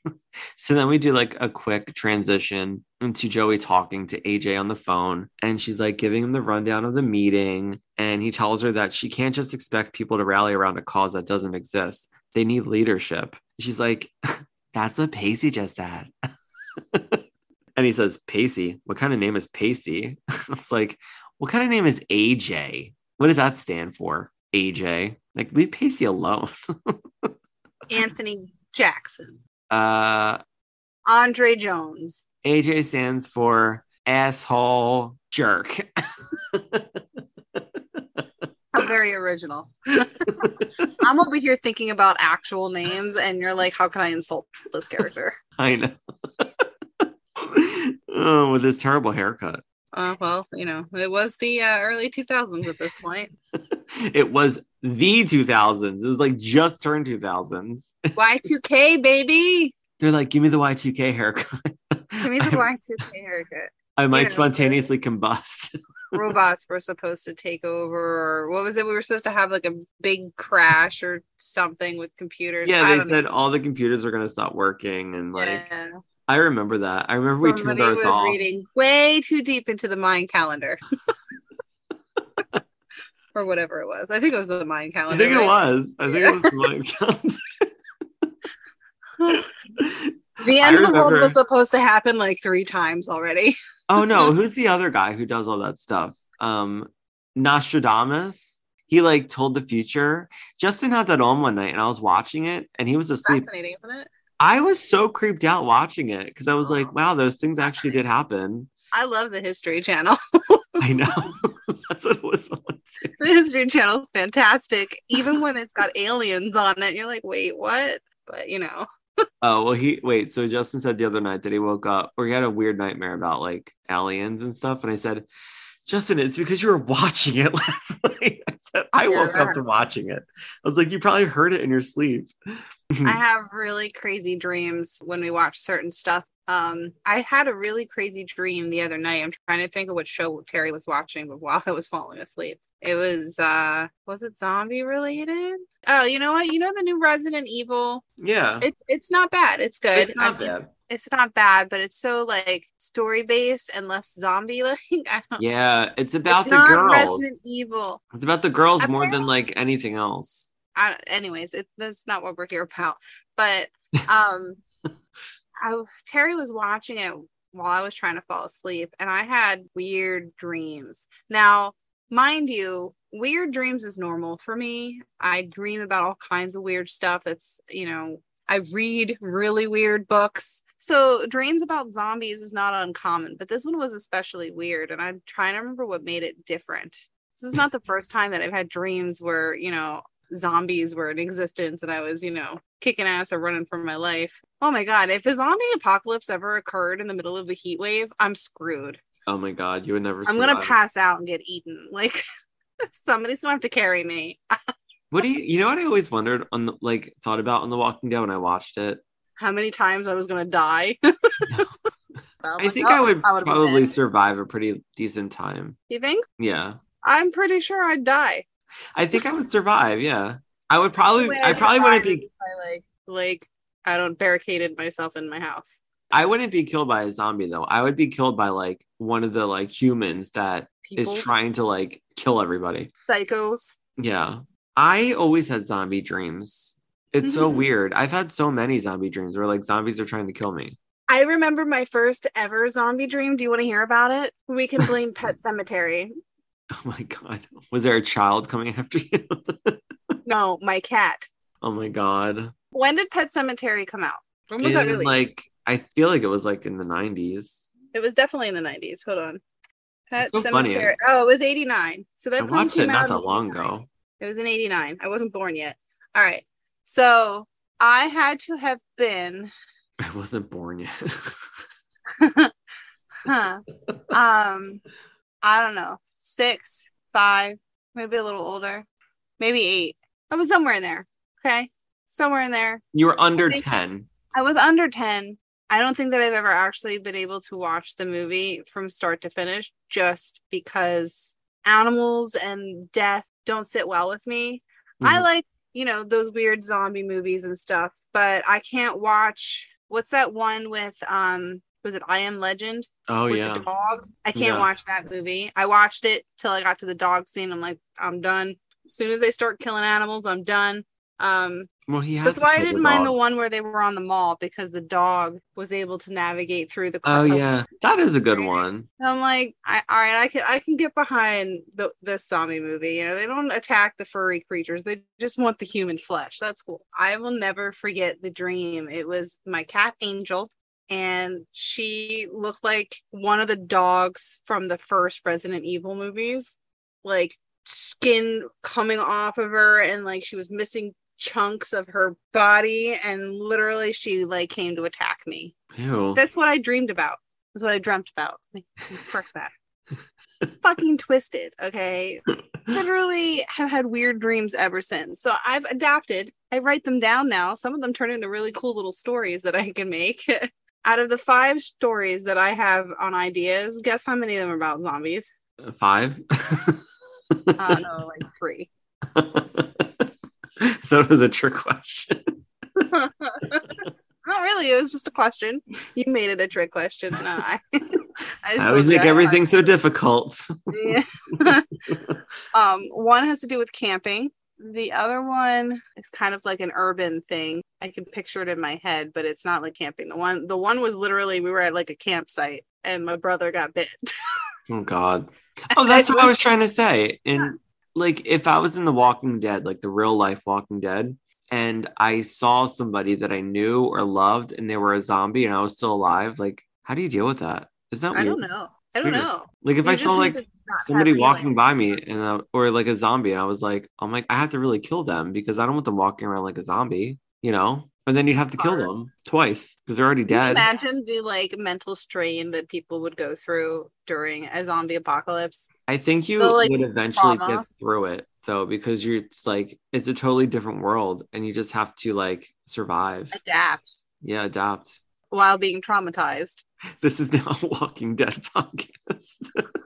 so then we do like a quick transition into Joey talking to AJ on the phone. And she's like giving him the rundown of the meeting. And he tells her that she can't just expect people to rally around a cause that doesn't exist. They need leadership. She's like, That's what Pacey just said. and he says, Pacey, what kind of name is Pacey? I was like, What kind of name is AJ? What does that stand for? AJ. Like, leave Pacey alone. Anthony Jackson. uh, Andre Jones. AJ stands for asshole jerk. How very original. I'm over here thinking about actual names, and you're like, how can I insult this character? I know. oh, with his terrible haircut. Uh, well, you know, it was the uh, early 2000s at this point. It was the 2000s. It was like just turned 2000s. Y2K, baby. They're like, give me the Y2K haircut. Give me the Y2K haircut. I might know, spontaneously combust. Robots were supposed to take over, or what was it? We were supposed to have like a big crash or something with computers. yeah, I they said all the computers are going to stop working. And like, yeah. I remember that. I remember we turned Somebody ours was off. reading way too deep into the Mayan calendar. or whatever it was. I think it was the Mayan calendar. I calendar. think it was. I think Yeah. it was my account. The I end of the world was supposed to happen like three times already. oh no, who's the other guy who does all that stuff? Um Nostradamus. He like told the future. Justin had that on one night and I was watching it and he was asleep. Fascinating, isn't it? I was so creeped out watching it because I was like, wow, those things actually did happen. I love the History Channel. I know. That's what it was on too. the History Channel is fantastic. Even when it's got aliens on it, you're like, wait, what? But you know, Oh well, he wait. So Justin said the other night that he woke up or he had a weird nightmare about like aliens and stuff, and I said, Justin, it's because you were watching it last night. I said I woke up to watching it. I was like, you probably heard it in your sleep. I have really crazy dreams when we watch certain stuff. Um, I had a really crazy dream the other night. I'm trying to think of what show Terry was watching, but while I was falling asleep, it was uh, was it zombie related? Oh, you know what? You know the new Resident Evil. yeah, It, it's not bad. It's good. it's not I mean, bad. It's not bad, but it's so like story based and less zombie like. Yeah, it's about it's the girls. Resident Evil. It's about the girls more than like anything else. I, anyways, it, that's not what we're here about. But um, I Terry was watching it while I was trying to fall asleep, and I had weird dreams. Now, mind you, weird dreams is normal for me. I dream about all kinds of weird stuff. It's you know, I read really weird books. So dreams about zombies is not uncommon, but this one was especially weird, and I'm trying to remember what made it different. This is not the first time that I've had dreams where, you know, zombies were in existence and I was, you know, kicking ass or running for my life. Oh my god, if a zombie apocalypse ever occurred in the middle of the heat wave, I'm screwed. Oh my god, you would never. I'm gonna pass out and get eaten. Like somebody's gonna have to carry me. What do you? You know what I always wondered on the like thought about on The Walking Dead when I watched it. How many times I was gonna die? I like, think "Oh, I would probably survive a pretty decent time. You think? Yeah, I'm pretty sure I'd die. I think I would survive. Yeah, I would probably. I probably wouldn't be. I, like like I don't barricaded myself in my house. I wouldn't be killed by a zombie though. I would be killed by like one of the like humans that is People, trying to like kill everybody. psychos. Yeah. I always had zombie dreams. It's so Mhm. weird. I've had so many zombie dreams where like zombies are trying to kill me. I remember my first ever zombie dream. Do you want to hear about it? We can blame Pet Sematary. Oh my god. Was there a child coming after you? No, my cat. oh my god. When did Pet Sematary come out? When was that In, released? like I feel like it was like in the 90s. it was definitely in the 90s. Hold on. Pet so funny. Cemetery. Oh, it was 89. So that I watched it not that long 89. ago. It was in 89. I wasn't born yet. All right. So I had to have been I wasn't born yet. huh. Um, I don't know, six, five, maybe a little older, maybe eight. I was somewhere in there. Okay. Somewhere in there. you were under think- 10. I was under 10. I don't think that I've ever actually been able to watch the movie from start to finish just because animals and death don't sit well with me. I Mhm. like, you know, those weird zombie movies and stuff, but I can't watch what's that one with um was it I Am Legend Oh with yeah. the dog? I can't Yeah. watch that movie. I watched it till I got to the dog scene. I'm like, I'm done. As soon as they start killing animals, I'm done. Um Well, he has that's why I didn't mind the one where they were on the mall because the dog was able to navigate through the Oh yeah. That is a good one. And I'm like, I, all right, I can I can get behind the this zombie movie. You know, they don't attack the furry creatures; they just want the human flesh. That's cool. I will never forget the dream. It was my cat Angel, and she looked like one of the dogs from the first Resident Evil movies, like skin coming off of her, and like she was missing chunks of her body, and literally she like came to attack me. Ew. That's what I dreamed about. That's what I dreamt about. Me that. fucking twisted. Okay. Literally have had weird dreams ever since. So I've adapted. I write them down now. Some of them turn into really cool little stories that I can make. Out of the five stories that I have on ideas, guess how many of them are about zombies? Five. Uh, no, like three. It was a trick question. Not really. It was just a question. You made it a trick question. No, I, I, I always make everything so difficult. Yeah. um, one has to do with camping. The other one is kind of like an urban thing. I can picture it in my head, but it's not like camping. The one, the one was literally we were at like a campsite, and my brother got bit. Oh God. Oh, that's what I was trying to say. And like, if I was in The Walking Dead, like the real life Walking Dead, and I saw somebody that I knew or loved, and they were a zombie, and I was still alive, like, how do you deal with that? Is that I weird? don't know. I don't Weird. know. Like, if You I saw like to not have somebody walking by me, and uh, or like a zombie, and I was like, I'm like, I have to really kill them because I don't want them walking around like a zombie, you know. And then you'd have to kill them twice because they're already dead. imagine the like mental strain that people would go through during a zombie apocalypse. I think you like, would eventually trauma. get through it though, because you're it's like it's a totally different world and you just have to like survive. Adapt Yeah, adapt. while being traumatized. This is now a Walking Dead podcast.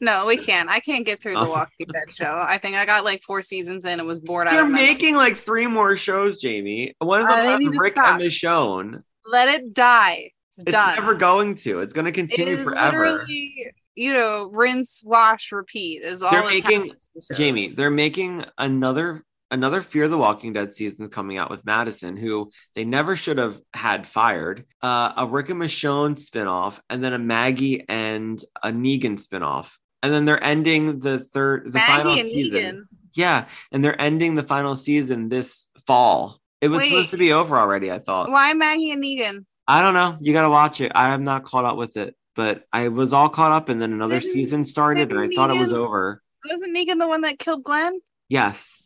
No, we can't. I can't get through the Oh. Walking Dead show. I think I got like four seasons in and was bored out You're making like three more shows, Jamie. One of Uh, them they has Rick and Michonne. Let it die. It's, It's never going to. It's going to continue forever. literally, you know, rinse, wash, repeat is all. They're making-. Jamie, they're making another another Fear the Walking Dead season is coming out with Madison, who they never should have had fired. Uh, a Rick and Michonne spinoff, and then a Maggie and a Negan spinoff. And then they're ending the third, the final Maggie and season. Negan. Yeah, and they're ending the final season this fall. It was Wait. supposed to be over already. I thought. Why Maggie and Negan? I don't know. You got to watch it. I am not caught up with it, but I was all caught up, and then another Didn't- season started, and I didn't thought it was over. Wasn't Negan the one that killed Glenn? Yes.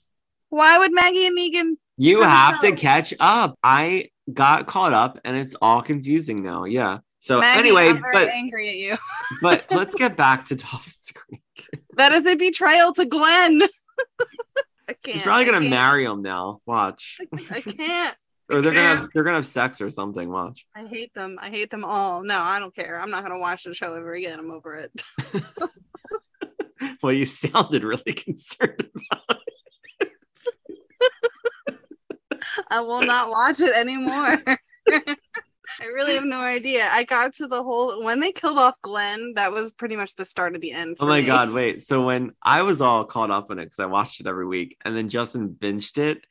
Why would Maggie and Negan? You have to catch up. I got caught up and it's all confusing now. Yeah. So Maggie, anyway, I'm very but angry at you. but let's get back to Dawson's Creek. That is a betrayal to Glenn. I can't. He's probably gonna marry him now. Watch. I can't. or they're gonna have they're gonna have sex or something. Watch. I hate them. I hate them all. No, I don't care. I'm not gonna watch the show ever again. I'm over it. Well, you sounded really concerned about I will not watch it anymore. I really have no idea. I got to the whole when they killed off Glenn. That was pretty much the start of the end. Oh my me. god, wait. So when I was all caught up in it because I watched it every week, and then Justin binged it,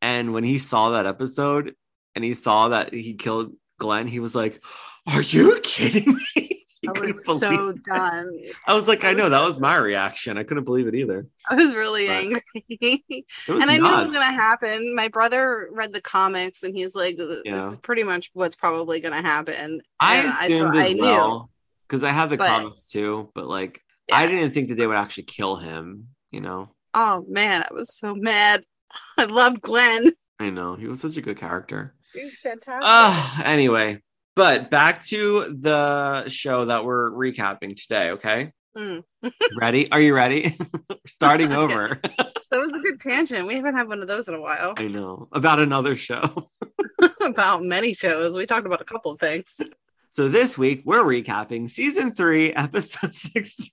and when he saw that episode and he saw that he killed Glenn, he was like, Are you kidding me? He I was so it. done. I was like, I I know was that was my reaction. I couldn't believe it either. I was really But- angry. Was and I knew it was gonna happen. My brother read the comics and he's like, "This Yeah. is pretty much what's probably gonna happen." I And assumed thought- as I well because I have the But- comics too, but like I didn't think that they would actually kill him. You know, Oh man, I was so mad. I loved Glenn. I know he was such a good character. He's fantastic. Uh, anyway, but back to the show that we're recapping today. Okay, Mm. ready? Are you ready? Starting over. that was a good tangent. We haven't had one of those in a while. I know about another show. about many shows. We talked about a couple of things. So this week we're recapping season three, episode 16.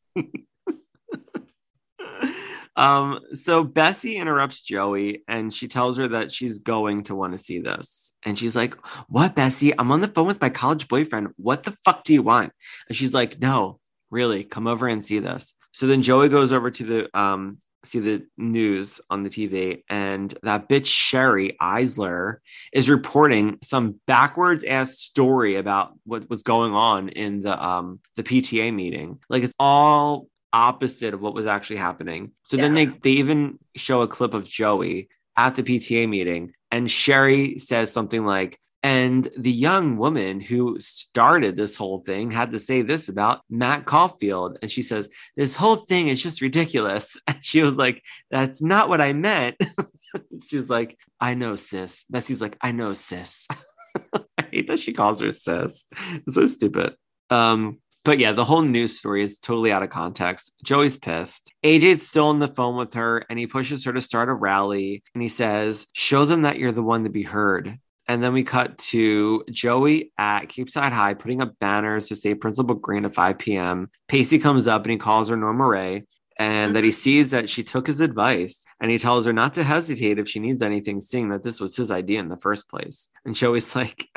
Um, so Bessie interrupts Joey and she tells her that she's going to want to see this. And she's like, What, Bessie? I'm on the phone with my college boyfriend. What the fuck do you want? And she's like, No, really, come over and see this. So then Joey goes over to the um see the news on the TV, and that bitch Sherry Eisler is reporting some backwards ass story about what was going on in the um the PTA meeting. Like it's all opposite of what was actually happening. So then they they even show a clip of Joey at the PTA meeting and Sherry says something like and the young woman who started this whole thing had to say this about Matt Caulfield. And she says, This whole thing is just ridiculous. And she was like, That's not what I meant. she was like, I know, sis. Bessie's like, I know, sis. I hate that she calls her sis. It's so stupid. Um, But yeah, the whole news story is totally out of context. Joey's pissed. AJ's still on the phone with her and he pushes her to start a rally and he says, Show them that you're the one to be heard. And then we cut to Joey at Capeside High putting up banners to say Principal Green at 5 p.m. Pacey comes up and he calls her Norma Rae and that he mm-hmm. sees that she took his advice and he tells her not to hesitate if she needs anything, seeing that this was his idea in the first place. And Joey's like,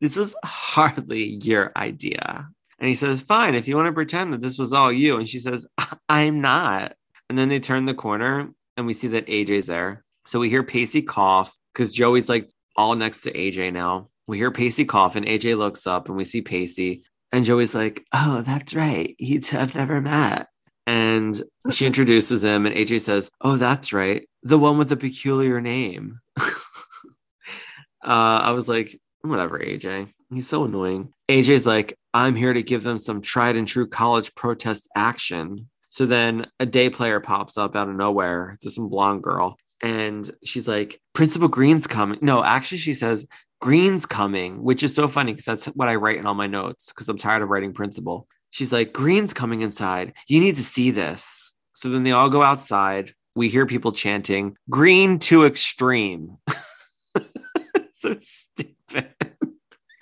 This was hardly your idea. And he says, Fine, if you want to pretend that this was all you. And she says, I'm not. And then they turn the corner and we see that AJ's there. So we hear Pacey cough because Joey's like all next to AJ now. We hear Pacey cough and AJ looks up and we see Pacey. And Joey's like, Oh, that's right. You two have never met. And she introduces him, and AJ says, Oh, that's right. The one with the peculiar name. uh, I was like, Whatever, AJ. He's so annoying. AJ's like, I'm here to give them some tried and true college protest action. So then a day player pops up out of nowhere to some blonde girl. And she's like, Principal Green's coming. No, actually, she says, Green's coming, which is so funny because that's what I write in all my notes because I'm tired of writing principal. She's like, Green's coming inside. You need to see this. So then they all go outside. We hear people chanting, Green to extreme. so stupid.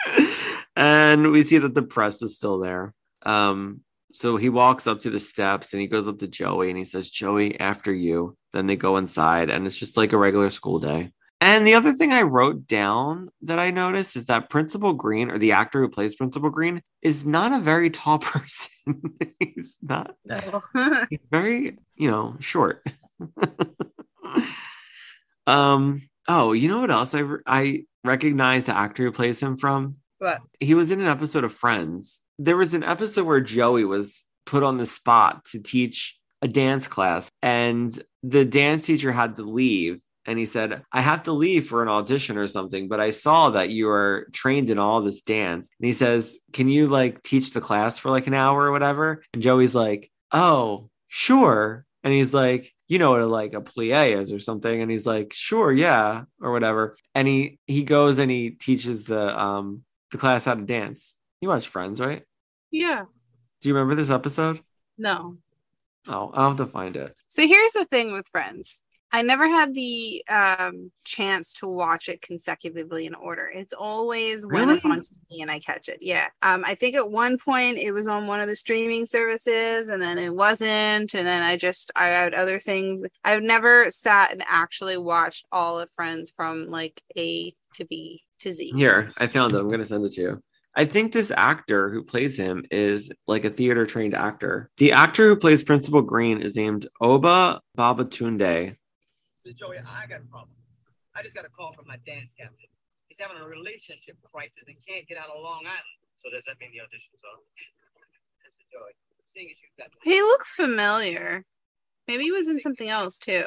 and we see that the press is still there. Um, so he walks up to the steps and he goes up to Joey and he says, Joey, after you. Then they go inside and it's just like a regular school day. And the other thing I wrote down that I noticed is that Principal Green, or the actor who plays Principal Green, is not a very tall person. he's not. No. He's very, you know, short. um. Oh, you know what else I I recognize the actor who plays him from? What? He was in an episode of Friends. There was an episode where Joey was put on the spot to teach a dance class, and the dance teacher had to leave. And he said, I have to leave for an audition or something, but I saw that you are trained in all this dance. And he says, Can you like teach the class for like an hour or whatever? And Joey's like, Oh, sure. And he's like, you know what a, like a plie is or something. And he's like, sure, yeah, or whatever. And he he goes and he teaches the um the class how to dance. You watch Friends, right? Yeah. Do you remember this episode? No. Oh, I'll have to find it. So here's the thing with Friends. I never had the um, chance to watch it consecutively in order. It's always when it's on TV and I catch it. Yeah. Um, I think at one point it was on one of the streaming services and then it wasn't. And then I just, I had other things. I've never sat and actually watched all of Friends from like A to B to Z. Here, I found it. I'm gonna send it to you. I think this actor who plays him is like a theater trained actor. The actor who plays Principal Green is named Obba Babatunde. So Joey, I got a problem. I just got a call from my dance captain. He's having a relationship crisis and can't get out of Long Island. So does that mean the audition's off? Listen, Joey, seeing as you've got He looks familiar. Maybe he was in something else too.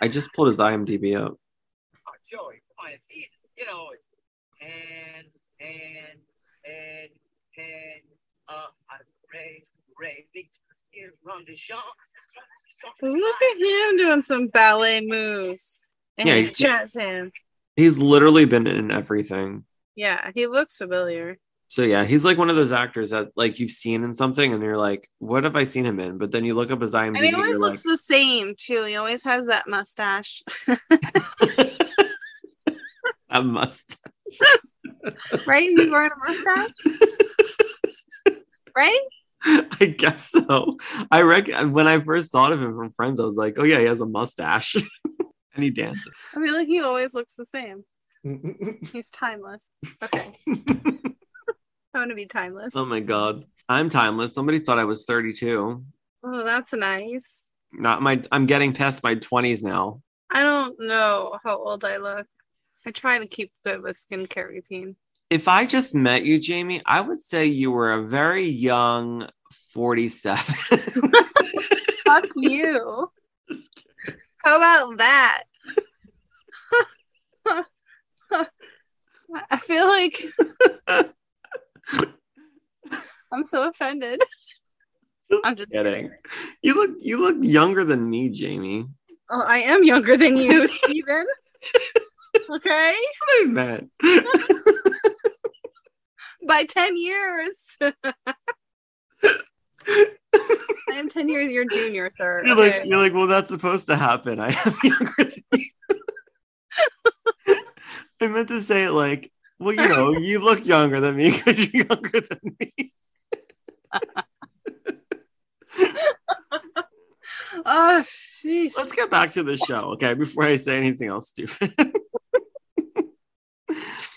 I just pulled his IMDb up. Oh, Joey, come on, it's easy. You know, it's and and and and uh, I Ray Ray Victor run the shop. Look at him doing some ballet moves. And Yeah, yeah, he's- jazz hands. He's literally been in everything. Yeah, he looks familiar. So yeah, he's like one of those actors that like you've seen in something and you're like, what have I seen him in? But then you look up his IMDb And he always you're looks the same too. He always has that mustache. like, a mustache. right? He's wearing a mustache. right? I guess so. I reckon when I first thought of him from Friends, I was like, oh yeah, he has a mustache and he dances. I feel like he always looks the same. He's timeless. Okay. I want to be timeless. oh my god, I'm timeless. Somebody thought I was 32. Oh, that's nice. Not my. I'm getting past my 20s now. I don't know how old I look. I try to keep good with skincare routine. If I just met you, Jamie, I would say you were a very young 47. Fuck you. How about that? I feel like I'm so offended. I'm just kidding. You look you look younger than me, Jamie. Oh, I am younger than you, Steven. Okay? I meant. by 10 years. I am 10 years your junior, sir. You're Okay. like, you're like, well, that's supposed to happen. I am younger than you. I meant to say it like, well, you know, you look younger than me because you're younger than me. oh, sheesh. Let's get back to the show, okay? Before I say anything else stupid.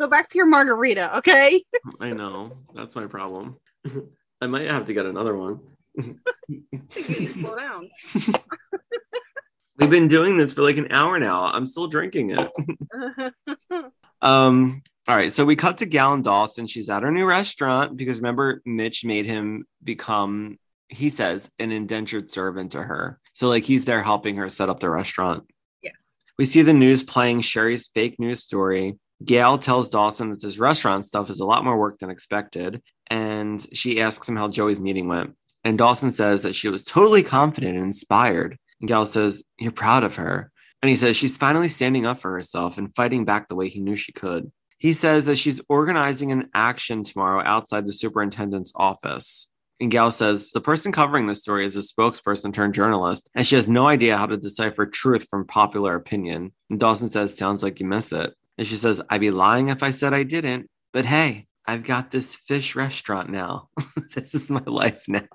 Go back to your margarita, okay? I know that's my problem. I might have to get another one. You need to slow down. We've been doing this for like an hour now. I'm still drinking it. Um, all right, so we cut to Gal and Dawson. She's at her new restaurant because remember, Mitch made him become, he says, an indentured servant to her. So, like, he's there helping her set up the restaurant. yes. We see the news playing Sherry's fake news story. Gail tells Dawson that this restaurant stuff is a lot more work than expected. And she asks him how Joey's meeting went. And Dawson says that she was totally confident and inspired. And Gail says, You're proud of her. And he says she's finally standing up for herself and fighting back the way he knew she could. He says that she's organizing an action tomorrow outside the superintendent's office. And Gal says the person covering this story is a spokesperson turned journalist, and she has no idea how to decipher truth from popular opinion. And Dawson says, Sounds like you miss it. And she says, I'd be lying if I said I didn't. But hey, I've got this fish restaurant now. this is my life now.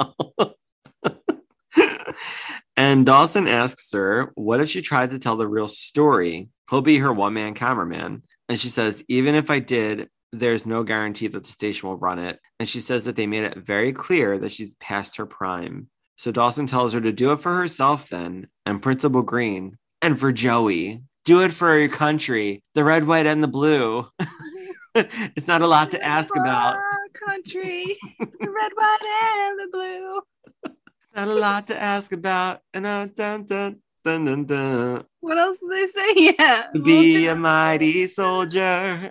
and Dawson asks her, What if she tried to tell the real story? He'll be her one man cameraman. And she says, Even if I did, there's no guarantee that the station will run it. And she says that they made it very clear that she's past her prime. So Dawson tells her to do it for herself then, and Principal Green, and for Joey. Do it for your country, the red, white, and the blue. it's not a lot to ask about. Our country, the red, white, and the blue. Not a lot to ask about. And dun, dun, dun, dun, dun, dun. What else did they say? Yeah. Be We'll a mighty soldier.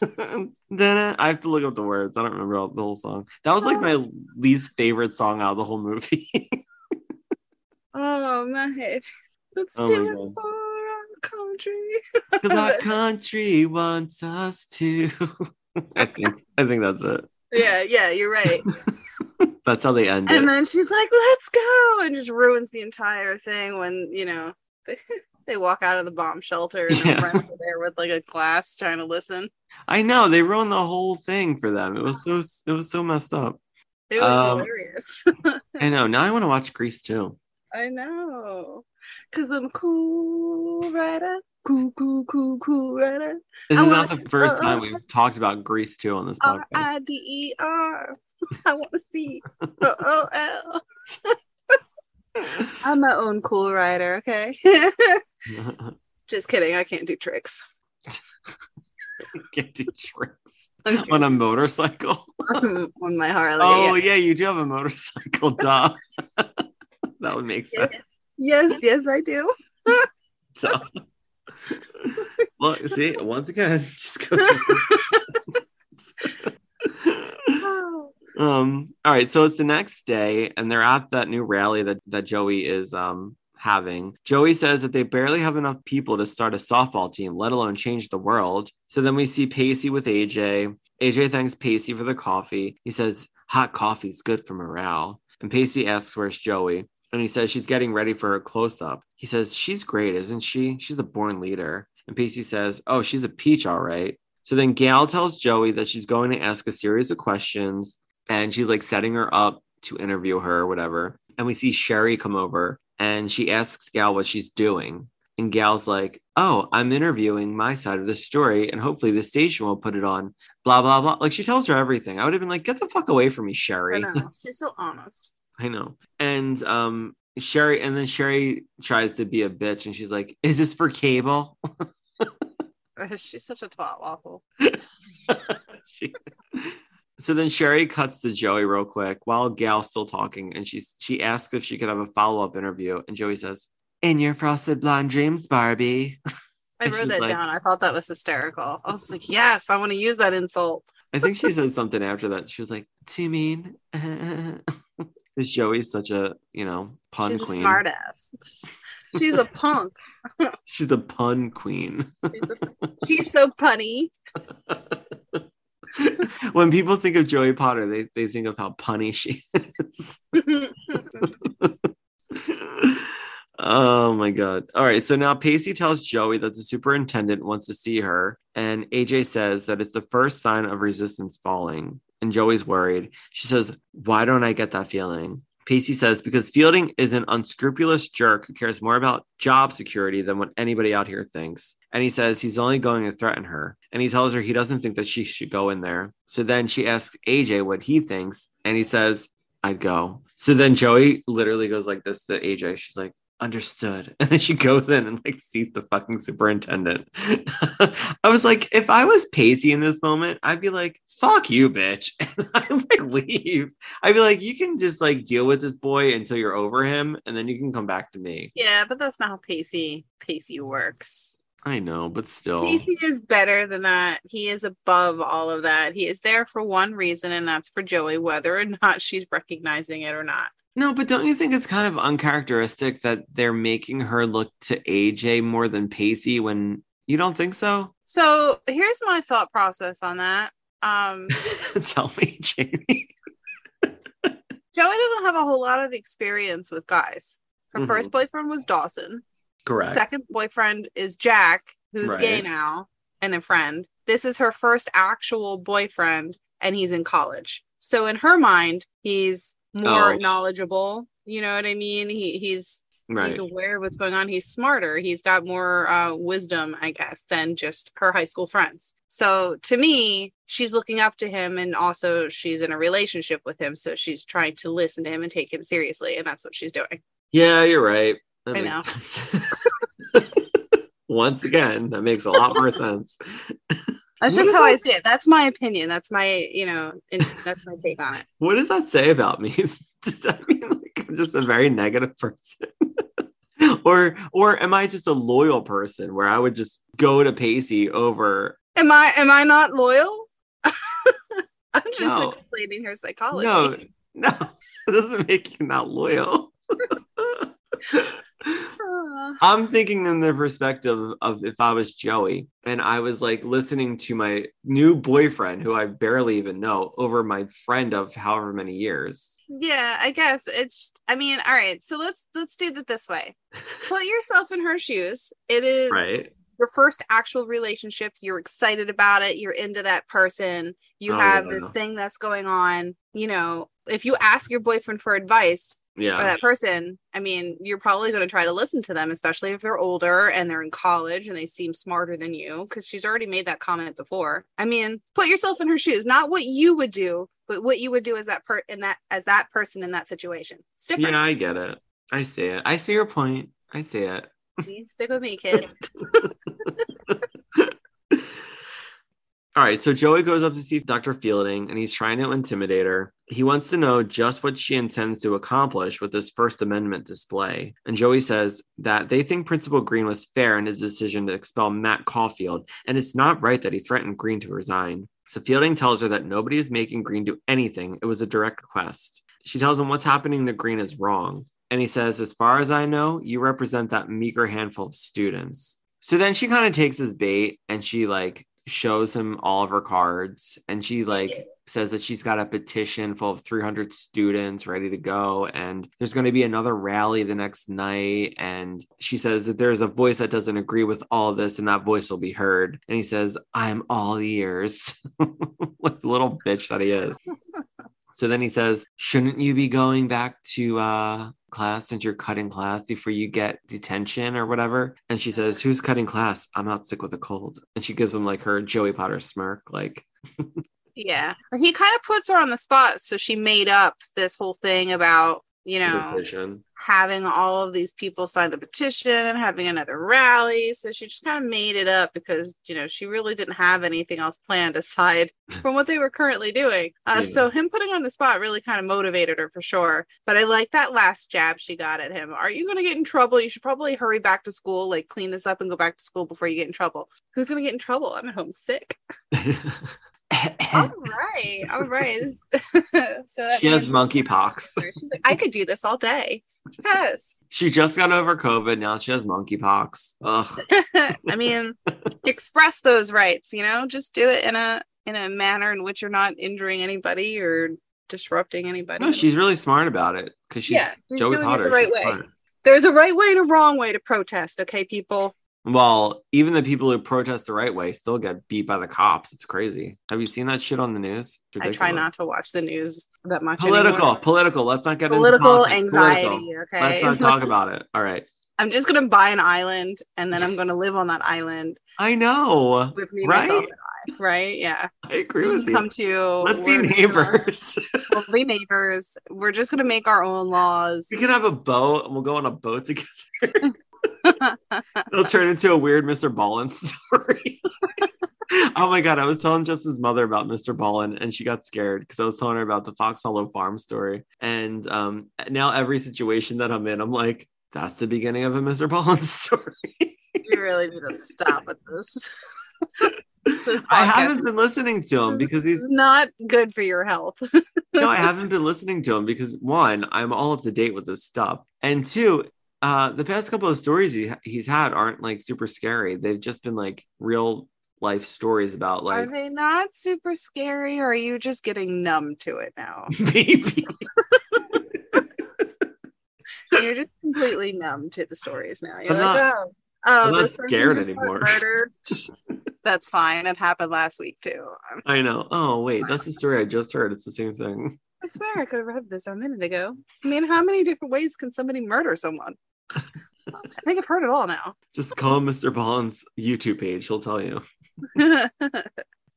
Dun-dun. I have to look up the words. I don't remember all, the whole song. That was like uh, my least favorite song out of the whole movie. Oh my head. Let's Oh do it country. Because our country wants us to. I think I think that's it. Yeah, yeah, you're right. That's how they end and it. then she's like, "Let's go," and just ruins the entire thing when you know they, they walk out of the bomb shelter and Yeah. friends are there with like a glass trying to listen. I know they ruined the whole thing for them. It was so it was so messed up. It was Um, hilarious. I know. Now I want to watch Grease 2. I know, cause I'm cool, rider. Cool, cool, cool, cool, rider. This I is not the first uh, time we've talked about Grease 2 on this R podcast. I D E R. I want to see. O O L. I'm my own cool rider. Okay. Just kidding. I can't do tricks. Get to tricks on a motorcycle. on my Harley. Oh yeah. yeah, you do have a motorcycle, duh. that would make sense. Yes, yes, I do. So, look, see, once again, just go. Um. All right, so it's the next day, and they're at that new rally that that Joey is um having. Joey says that they barely have enough people to start a softball team, let alone change the world. So then we see Pacey with AJ. AJ thanks Pacey for the coffee. He says hot coffee's good for morale. And Pacey asks where's Joey. And he says she's getting ready for her close up. He says, She's great, isn't she? She's a born leader. And Pacey says, Oh, she's a peach, all right. So then Gail tells Joey that she's going to ask a series of questions and she's like setting her up to interview her or whatever. And we see Sherry come over and she asks Gal what she's doing. And Gal's like, Oh, I'm interviewing my side of the story and hopefully the station will put it on. Blah, blah, blah. Like she tells her everything. I would have been like, Get the fuck away from me, I Sherry. know. She's so honest. I know. And um Sherry and then Sherry tries to be a bitch and she's like, Is this for cable? She's such a twat waffle. She- so then Sherry cuts to Joey real quick while Gal's still talking and she's she asks if she could have a follow-up interview and Joey says, In your frosted blonde dreams, Barbie. I wrote that like- down. I thought that was hysterical. I was like, yes, I want to use that insult. I think she said something after that. She was like, Too mean. Because Joey's such a, you know, pun She's queen. ass. She's a punk. She's a pun queen. She's, a, she's so punny. when people think of Joey Potter, they, they think of how punny she is. oh my god. All right. So now Pacey tells Joey that the superintendent wants to see her, and AJ says that it's the first sign of resistance falling. And Joey's worried. She says, Why don't I get that feeling? Pacey says, because Fielding is an unscrupulous jerk who cares more about job security than what anybody out here thinks. And he says he's only going to threaten her. And he tells her he doesn't think that she should go in there. So then she asks AJ what he thinks. And he says, I'd go. So then Joey literally goes like this to AJ. She's like, understood. And then she goes in and like sees the fucking superintendent. I was like, if I was Pacey in this moment, I'd be like, fuck you, bitch. And I'd like leave. I'd be like, you can just like deal with this boy until you're over him, and then you can come back to me. yeah, but that's not how Pacey Pacey works. I know, but still. Pacey is better than that. He is above all of that. He is there for one reason, and that's for Joey, whether or not she's recognizing it or not. No, but don't you think it's kind of uncharacteristic that they're making her look to AJ more than Pacey when you don't think so? So here's my thought process on that. Um, Tell me, Jamie. Joey doesn't have a whole lot of experience with guys. Her Mhm. first boyfriend was Dawson. Correct. Second boyfriend is Jack, who's gay now and a friend. This is her first actual boyfriend, and he's in college. So in her mind, he's more Oh. knowledgeable. You know what I mean? He he's Right. he's aware of what's going on. He's smarter. He's got more uh, wisdom, I guess, than just her high school friends. So to me, she's looking up to him, and also she's in a relationship with him. So she's trying to listen to him and take him seriously, and that's what she's doing. Yeah, you're right. That I know. Once again, that makes a lot more sense. That's What just how I see it. That's my opinion. That's my, you know, and that's my take on it. What does that say about me? Does that mean like I'm just a very negative person? or or am I just a loyal person where I would just go to Pacey over Am I am I not loyal? I'm just No. explaining her psychology. No, no, it doesn't make you not loyal. I'm thinking in the perspective of if I was Joey and I was like listening to my new boyfriend who I barely even know over my friend of however many years. yeah, I guess it's. I mean, all right. So let's let's do it this way. Put yourself in her shoes. It is Right. your first actual relationship. You're excited about it. You're into that person. You Oh, have yeah. this thing that's going on. You know, if you ask your boyfriend for advice, or Yeah. that person, I mean, you're probably going to try to listen to them, especially if they're older and they're in college and they seem smarter than you, because she's already made that comment before. I mean, put yourself in her shoes, not what you would do, but what you would do as that per in that as that person in that situation. It's different. Yeah, I get it. I see it. I see your point. I see it. Stick with me, kid. All right, so Joey goes up to see Dr. Fielding and he's trying to intimidate her. He wants to know just what she intends to accomplish with this First Amendment display. And Joey says that they think Principal Green was fair in his decision to expel Matt Caulfield, and it's not right that he threatened Green to resign. So Fielding tells her that nobody is making Green do anything, it was a direct request. She tells him what's happening to Green is wrong. And he says, As far as I know, you represent that meager handful of students. So then she kind of takes his bait and she like shows him all of her cards and she like says that she's got a petition full of 300 students ready to go and there's going to be another rally the next night and she says that there's a voice that doesn't agree with all this and that voice will be heard. And he says i'm all ears. Like the little bitch that he is. So then he says shouldn't you be going back to uh class since you're cutting class before you get detention or whatever and she says who's cutting class i'm not sick with a cold and she gives him like her joey potter smirk like yeah. He kind of puts her on the spot. So she made up this whole thing about, you know, division. having all of these people sign the petition and having another rally. So she just kind of made it up because, you know, she really didn't have anything else planned aside from what they were currently doing. Uh, Yeah. So him putting on the spot really kind of motivated her for sure. But I like that last jab she got at him. Are you going to get in trouble? You should probably hurry back to school, like clean this up and go back to school before you get in trouble. Who's going to get in trouble? I'm at home sick. All right. All right. so she has monkeypox. She's like, I could do this all day. Yes. She just got over COVID. Now she has monkeypox. Ugh. I mean, express those rights, you know, just do it in a in a manner in which you're not injuring anybody or disrupting anybody. No, she's really smart about it because she's Yeah, Joey it the Potter. right way. smart. There's a right way and a wrong way to protest, okay, people? Well, even the people who protest the right way still get beat by the cops. It's crazy. Have you seen that shit on the news? I try not to watch the news that much. Political, anymore. political. Let's not get Political anxiety, Political. okay? Let's not talk about it. All right. I'm just gonna buy an island and then I'm gonna live on that island I know. with me, Right? myself, I. Right? Yeah. I agree You with can you. come to. Let's be gonna- neighbors. We'll be neighbors. We're just gonna make our own laws. we can have a boat and we'll go on a boat together. It'll turn into a weird Mr. Ballen story. oh my god, I was telling Justin's mother about Mr. Ballen and she got scared because I was telling her about the Fox Hollow Farm story. And um, now every situation that I'm in, I'm like, that's the beginning of a Mr. Ballen story. you really need to stop with this. This I haven't been listening to him because he's not good for your health. no, I haven't been listening to him because one, I'm all up to date with this stuff, and two, uh, the past couple of stories he, he's had aren't like super scary. They've just been like real life stories about like. are they not super scary, or are you just getting numb to it now? baby. You're just completely numb to the stories now. You're I'm like, not- oh, oh, I'm not scared anymore." That's fine. It happened last week too. I know. Oh wait, that's the story I just heard. It's the same thing. I swear I could have read this a minute ago. I mean, how many different ways can somebody murder someone? I think I've heard it all now. Just call Mr. Bond's YouTube page. He'll tell you.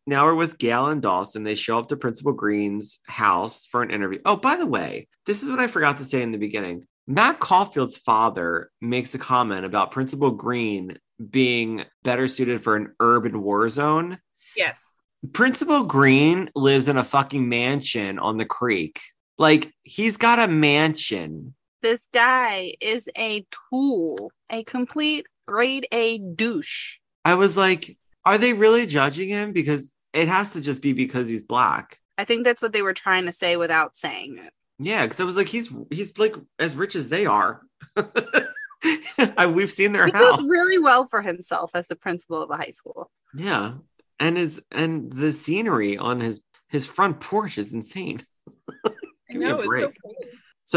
Now we're with Gail and Dawson. They show up to Principal Green's house for an interview. Oh, by the way, this is what I forgot to say in the beginning. Matt Caulfield's father makes a comment about Principal Green being better suited for an urban war zone. yes. Principal Green lives in a fucking mansion on the creek. Like, he's got a mansion. This guy is a tool, a complete grade A douche. I was like, are they really judging him? Because it has to just be because he's black. I think that's what they were trying to say without saying it. Yeah, because I was like, he's he's like as rich as they are. I- We've seen their He house. does really well for himself as the principal of a high school. yeah, and his and the scenery on his his front porch is insane. Give me a break. pretty. So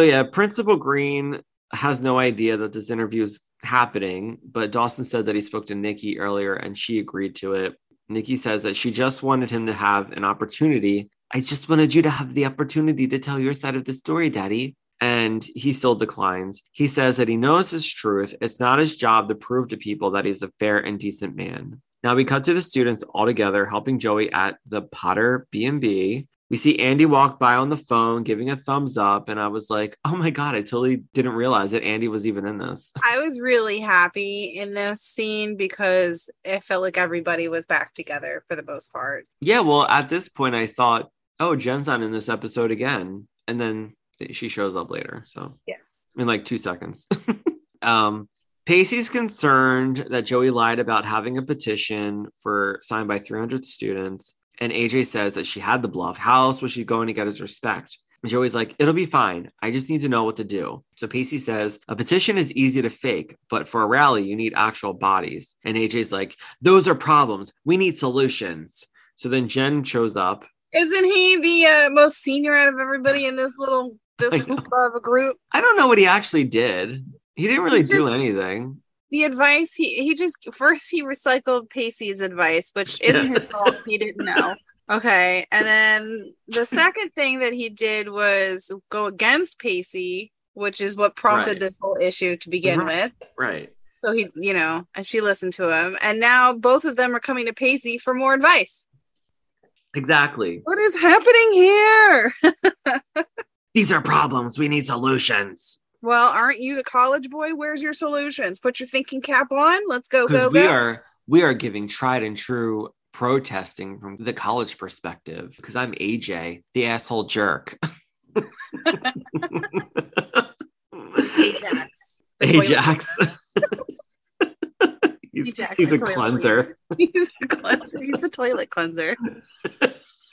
yeah, Principal Green has no idea that this interview is happening, but Dawson said that he spoke to Nikki earlier and she agreed to it. Nikki says that she just wanted him to have an opportunity. I just wanted you to have the opportunity to tell your side of the story, Daddy. And he still declines. He says that he knows his truth. It's not his job to prove to people that he's a fair and decent man. Now we cut to the students all together helping Joey at the Potter B&B. We see Andy walk by on the phone giving a thumbs up and I was like, "Oh my god, I totally didn't realize that Andy was even in this." I was really happy in this scene because it felt like everybody was back together for the most part. Yeah, well, at this point I thought, "Oh, Jen's not in this episode again." And then she shows up later. So, Yes. in like 2 seconds. um Pacey's concerned that Joey lied about having a petition for signed by 300 students. And AJ says that she had the bluff. How else was she going to get his respect? And Joey's like, it'll be fine. I just need to know what to do. So Pacey says, a petition is easy to fake, but for a rally, you need actual bodies. And AJ's like, those are problems. We need solutions. So then Jen shows up. Isn't he the uh, most senior out of everybody in this little this of a group? I don't know what he actually did. He didn't really do just- anything. The advice he he just first he recycled Pacey's advice, which isn't his fault. He didn't know. Okay, and then the second thing that he did was go against Pacey, which is what prompted Right. this whole issue to begin Right. with. Right. So he, you know, and she listened to him, and now both of them are coming to Pacey for more advice. Exactly. What is happening here? These are problems. We need solutions. Well, aren't you the college boy? Where's your solutions? Put your thinking cap on. Let's go, Because go, we go. are we are giving tried and true protesting from the college perspective. Because I'm AJ, the asshole jerk. Ajax. Ajax. he's, Ajax, he's a toilet cleanser. He's a cleanser. He's the toilet cleanser.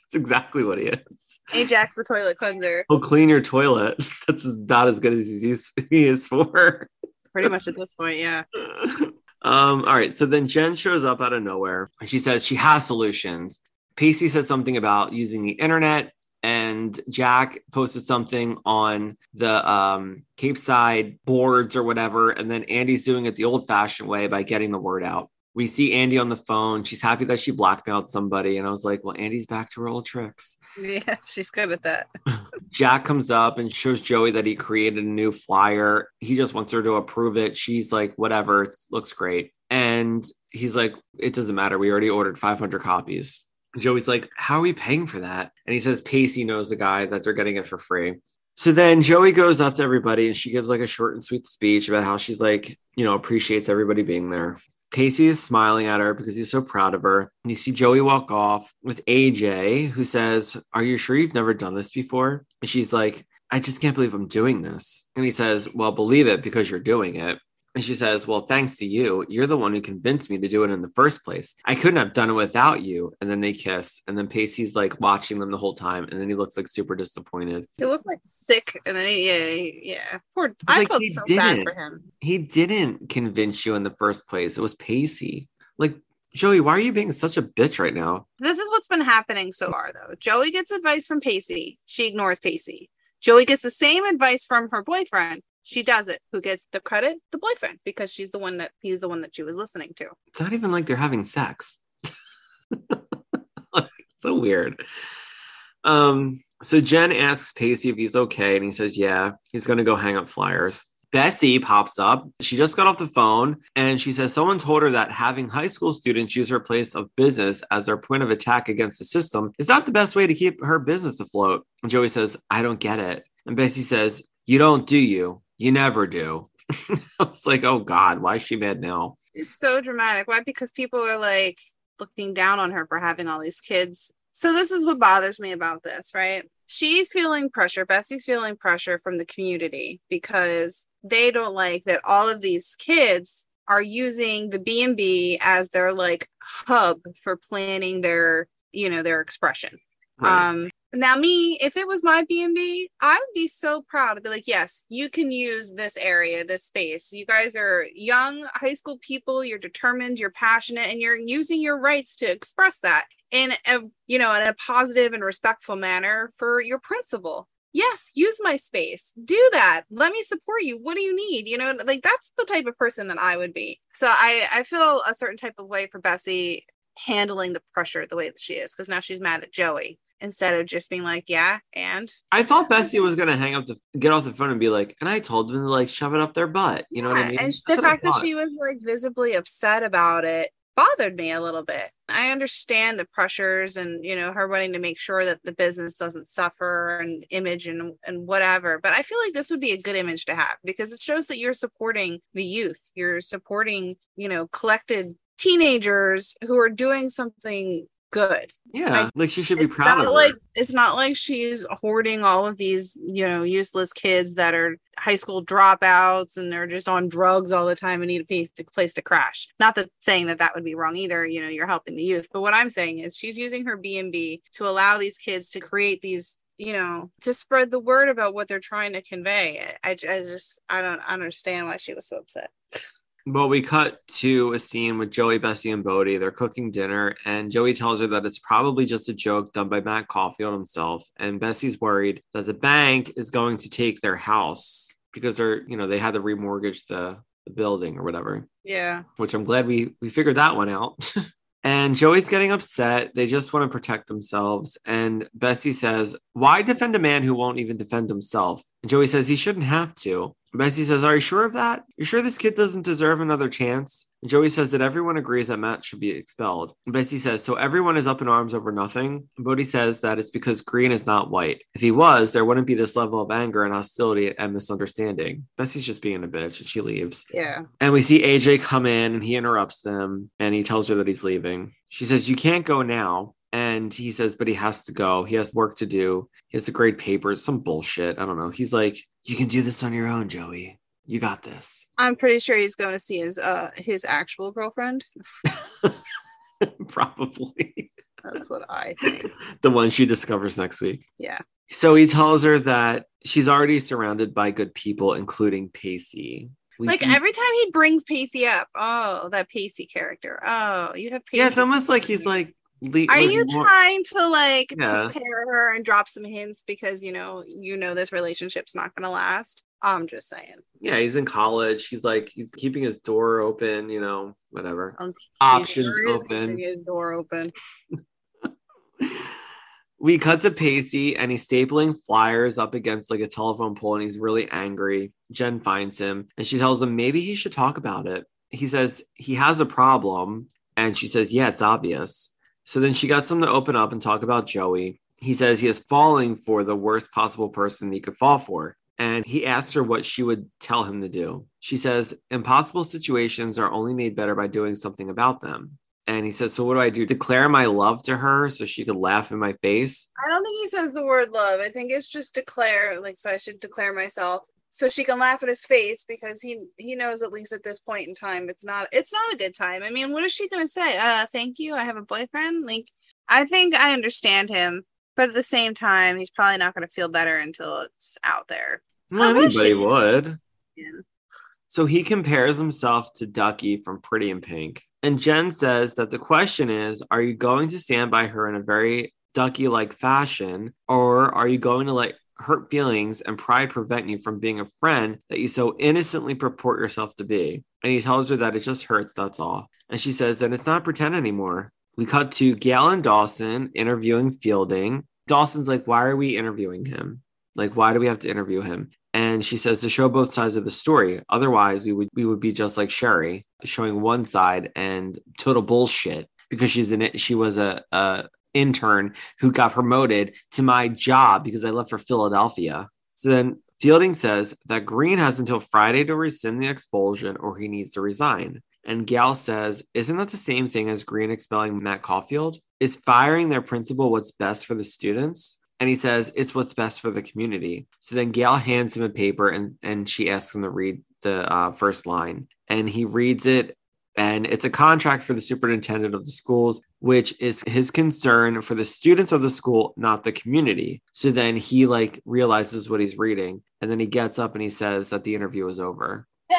That's exactly what he is. Ajax, the toilet cleanser. He'll clean your toilet. That's not as good as he's used, he is for. Pretty much at this point, yeah. um, all right. So then Jen shows up out of nowhere and she says she has solutions. Pacey said something about using the internet, and Jack posted something on the um, Capeside boards or whatever. And then Andy's doing it the old fashioned way by getting the word out. We see Andy on the phone. She's happy that she blackmailed somebody. And I was like, well, Andy's back to her old tricks. Yeah, she's good at that. Jack comes up and shows Joey that he created a new flyer. He just wants her to approve it. She's like, whatever, it looks great. And he's like, it doesn't matter. We already ordered 500 copies. Joey's like, how are we paying for that? And he says, Pacey knows a guy that they're getting it for free. So then Joey goes up to everybody and she gives like a short and sweet speech about how she's like, you know, appreciates everybody being there. Pacey is smiling at her because he's so proud of her. And you see Joey walk off with AJ, who says, Are you sure you've never done this before? And she's like, I just can't believe I'm doing this. And he says, Well, believe it because you're doing it. And she says, Well, thanks to you, you're the one who convinced me to do it in the first place. I couldn't have done it without you. And then they kiss. And then Pacey's like watching them the whole time. And then he looks like super disappointed. He looked like sick, and then he, yeah, yeah. Poor. I like, felt so bad for him. He didn't convince you in the first place. It was Pacey. Like, Joey, why are you being such a bitch right now? This is what's been happening so far, though. Joey gets advice from Pacey. She ignores Pacey. Joey gets the same advice from her boyfriend. She does it. Who gets the credit? The boyfriend, because she's the one that he's the one that she was listening to. It's not even like they're having sex. So weird. Um, so Jen asks Pacey if he's okay, and he says, Yeah, he's gonna go hang up flyers. Bessie pops up. She just got off the phone and she says someone told her that having high school students use her place of business as their point of attack against the system is not the best way to keep her business afloat. And Joey says, I don't get it. And Bessie says, You don't do you. You never do. I was like, Oh God, why is she mad now? It's so dramatic. Why? Because people are like looking down on her for having all these kids. So this is what bothers me about this, right? She's feeling pressure. Bessie's feeling pressure from the community because they don't like that all of these kids are using the B&B as their like hub for planning their, you know, their expression. Um now me, if it was my B&B, I would be so proud to be like, yes, you can use this area, this space. You guys are young high school people, you're determined, you're passionate and you're using your rights to express that in a, you know, in a positive and respectful manner for your principal. Yes, use my space. Do that. Let me support you. What do you need? You know, like that's the type of person that I would be. So I I feel a certain type of way for Bessie handling the pressure the way that she is because now she's mad at Joey instead of just being like, yeah, and I thought Bessie was gonna hang up the get off the phone and be like, and I told them to like shove it up their butt. You know what I mean? And That's the fact that she was like visibly upset about it bothered me a little bit. I understand the pressures and you know her wanting to make sure that the business doesn't suffer and image and and whatever. But I feel like this would be a good image to have because it shows that you're supporting the youth. You're supporting, you know, collected teenagers who are doing something good. yeah, like she should be proud of her. like it's not like she's hoarding all of these, you know, useless kids that are high school dropouts and they're just on drugs all the time and need a place to, place to crash. Not that saying that that would be wrong either. You know, you're helping the youth, but what I'm saying is she's using her B and B to allow these kids to create these. You know, to spread the word about what they're trying to convey. I, I just, I don't understand why she was so upset. Well, we cut to a scene with Joey, Bessie, and Bodie. They're cooking dinner, and Joey tells her that it's probably just a joke done by Matt Caulfield himself. And Bessie's worried that the bank is going to take their house because they're, you know, they had to remortgage the, the building or whatever. Yeah. Which I'm glad we we figured that one out. and Joey's getting upset. They just want to protect themselves. And Bessie says, "Why defend a man who won't even defend himself?" And Joey says he shouldn't have to. Bessie says, Are you sure of that? You sure this kid doesn't deserve another chance? And Joey says that everyone agrees that Matt should be expelled. And Bessie says, So everyone is up in arms over nothing? And Bodie says that it's because green is not white. If he was, there wouldn't be this level of anger and hostility and misunderstanding. Bessie's just being a bitch and she leaves. Yeah. And we see AJ come in and he interrupts them and he tells her that he's leaving. She says, You can't go now. And he says, But he has to go. He has work to do. He has to grade papers, some bullshit. I don't know. He's like, You can do this on your own, Joey. You got this. I'm pretty sure he's going to see his uh his actual girlfriend. Probably That's what I think. the one she discovers next week. Yeah. So he tells her that she's already surrounded by good people, including Pacey. We like see- every time he brings Pacey up, oh, that Pacey character. Oh, you have Pacey. yeah, it's almost like he's like Le- Are you more- trying to like Yeah. prepare her and drop some hints because you know you know this relationship's not gonna last? I'm just saying. Yeah, he's in college. He's like he's keeping his door open. You know, whatever. Um, Options sure open. His door open. we cut to Pacey and he's stapling flyers up against like a telephone pole and he's really angry. Jen finds him and she tells him maybe he should talk about it. He says he has a problem and she says, Yeah, it's obvious. So then she got him to open up and talk about Joey. He says he is falling for the worst possible person he could fall for. And he asks her what she would tell him to do. She says, Impossible situations are only made better by doing something about them. And he says, So what do I do? Declare my love to her so she could laugh in my face? I don't think he says the word love. I think it's just declare. Like, so I should declare myself so she can laugh at his face because he he knows at least at this point in time it's not it's not a good time. I mean, what is she gonna say? Uh, thank you. I have a boyfriend. Like, I think I understand him, but at the same time, he's probably not gonna feel better until it's out there. Well, Oh, anybody would. Yeah. So he compares himself to Ducky from Pretty in Pink. And Jen says that the question is Are you going to stand by her in a very Ducky like fashion, or are you going to let hurt feelings and pride prevent you from being a friend that you so innocently purport yourself to be? And he tells her that it just hurts, that's all. And she says that it's not pretend anymore. We cut to Gail and Dawson interviewing Fielding. Dawson's like, Why are we interviewing him? Like, why do we have to interview him? And she says to show both sides of the story. Otherwise, we would we would be just like Sherry, showing one side and total bullshit because she's in it. She was a, a intern who got promoted to my job because I left for Philadelphia. So then Fielding says that Green has until Friday to rescind the expulsion or he needs to resign. And Gal says, Isn't that the same thing as Green expelling Matt Caulfield? Is firing their principal what's best for the students? And he says, It's what's best for the community. So then Gail hands him a paper and, and she asks him to read the uh, first line. And he reads it. And it's a contract for the superintendent of the schools, which is his concern for the students of the school, not the community. So then he like realizes what he's reading. And then he gets up and he says that the interview is over.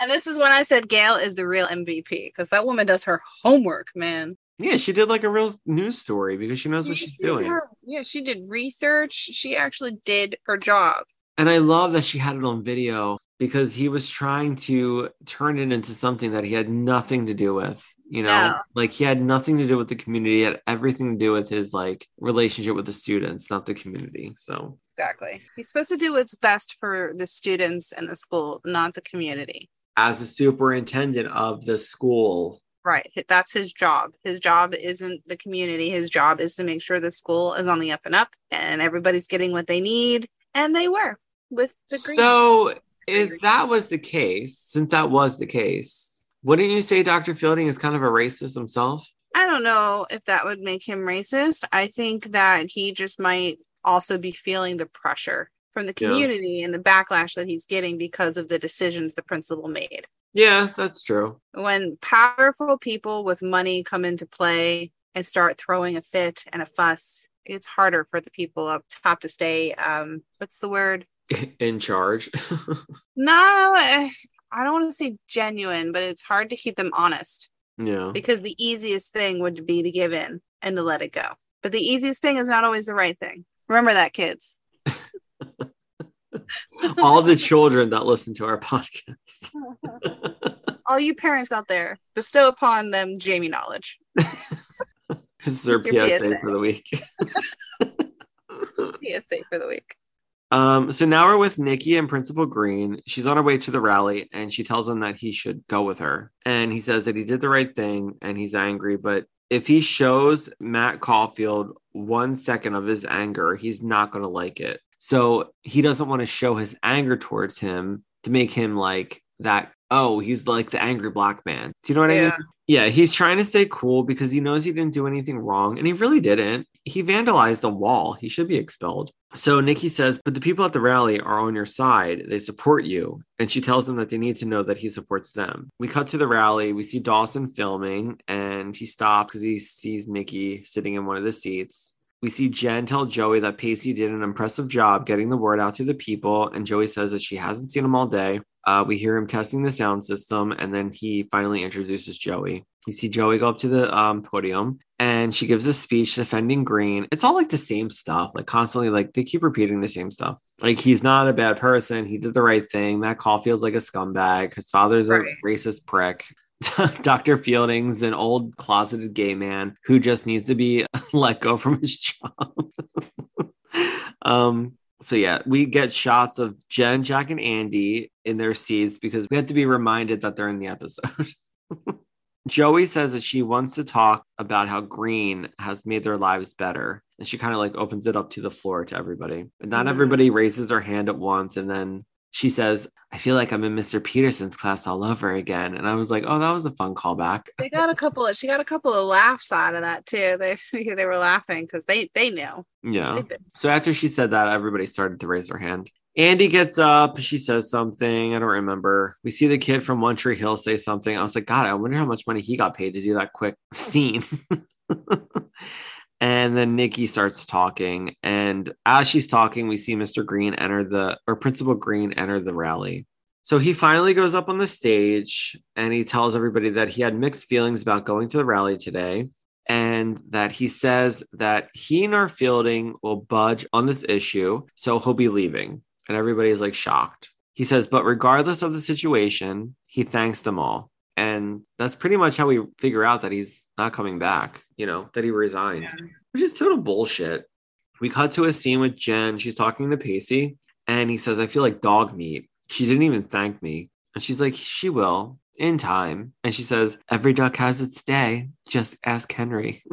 And this is when I said Gail is the real MVP because that woman does her homework, man. Yeah, she did like a real news story because she knows what she's doing. her- yeah, she did research. She actually did her job. And I love that she had it on video because he was trying to turn it into something that he had nothing to do with. You know, Yeah. like he had nothing to do with the community, he had everything to do with his like relationship with the students, not the community. So Exactly. He's supposed to do what's best for the students and the school, not the community. as a superintendent of the school, Right. That's his job. His job isn't the community. His job is to make sure the school is on the up and up and everybody's getting what they need. And they were with the green. So if that was the case, since that was the case, wouldn't you say Dr. Fielding is kind of a racist himself? I don't know if that would make him racist. I think that he just might also be feeling the pressure from the Yeah. community and the backlash that he's getting because of the decisions the principal made. Yeah, that's true. When powerful people with money come into play and start throwing a fit and a fuss, it's harder for the people up top to stay. Um, what's the word? In charge. No, I don't want to say genuine, but it's hard to keep them honest yeah. because the easiest thing would be to give in and to let it go. But the easiest thing is not always the right thing. Remember that, kids. All the children that listen to our podcast. All you parents out there, bestow upon them Jamie knowledge. This is our PSA PSA. for the week. PSA for the week. Um, so now we're with Nikki and Principal Green. She's on her way to the rally and she tells him that he should go with her. And he says that he did the right thing and he's angry, but if he shows Matt Caulfield one second of his anger, he's not going to like it. So he doesn't want to show his anger towards him to make him like that. Oh, he's like the angry black man. Do you know what I mean? Yeah. Yeah, he's trying to stay cool because he knows he didn't do anything wrong, and he really didn't. He vandalized the wall. He should be expelled. So Nikki says, But the people at the rally are on your side. They support you. And she tells them that they need to know that he supports them. We cut to the rally. We see Dawson filming, and he stops because he sees Nikki sitting in one of the seats. We see Jen tell Joey that Pacey did an impressive job getting the word out to the people, and Joey says that she hasn't seen him all day. Uh, we hear him testing the sound system, and then he finally introduces Joey. You see Joey go up to the um, podium and she gives a speech defending Green. It's all like the same stuff, like constantly, like they keep repeating the same stuff. Like he's not a bad person. He did the right thing. Matt Caulfield's like a scumbag. His father's Right. a racist prick. Dr. Fielding's an old closeted gay man who just needs to be let go from his job. um, so yeah, we get shots of Jen, Jack, and Andy in their seats because we have to be reminded that they're in the episode. Joey says that she wants to talk about how Green has made their lives better. And she kind of like opens it up to the floor to everybody. But not Mhm. everybody raises their hand at once. And then she says, I feel like I'm in Mr. Peterson's class all over again. And I was like, oh, that was a fun callback. They got a couple of she got a couple of laughs out of that too. They they were laughing because they they knew. Yeah. So after she said that, everybody started to raise their hand. Andy gets up. She says something. I don't remember. We see the kid from One Tree Hill say something. I was like, God, I wonder how much money he got paid to do that quick scene. and then Nikki starts talking. And as she's talking, we see Mr. Green enter the, or Principal Green enter the rally. So he finally goes up on the stage and he tells everybody that he had mixed feelings about going to the rally today and that he says that he nor Fielding will budge on this issue, so he'll be leaving. And everybody's like shocked. He says, but regardless of the situation, he thanks them all. And that's pretty much how we figure out that he's not coming back, you know, that he resigned, which is total bullshit. We cut to a scene with Jen. She's talking to Pacey, and he says, I feel like dog meat. She didn't even thank me. And she's like, She will in time. And she says, Every duck has its day. Just ask Henry.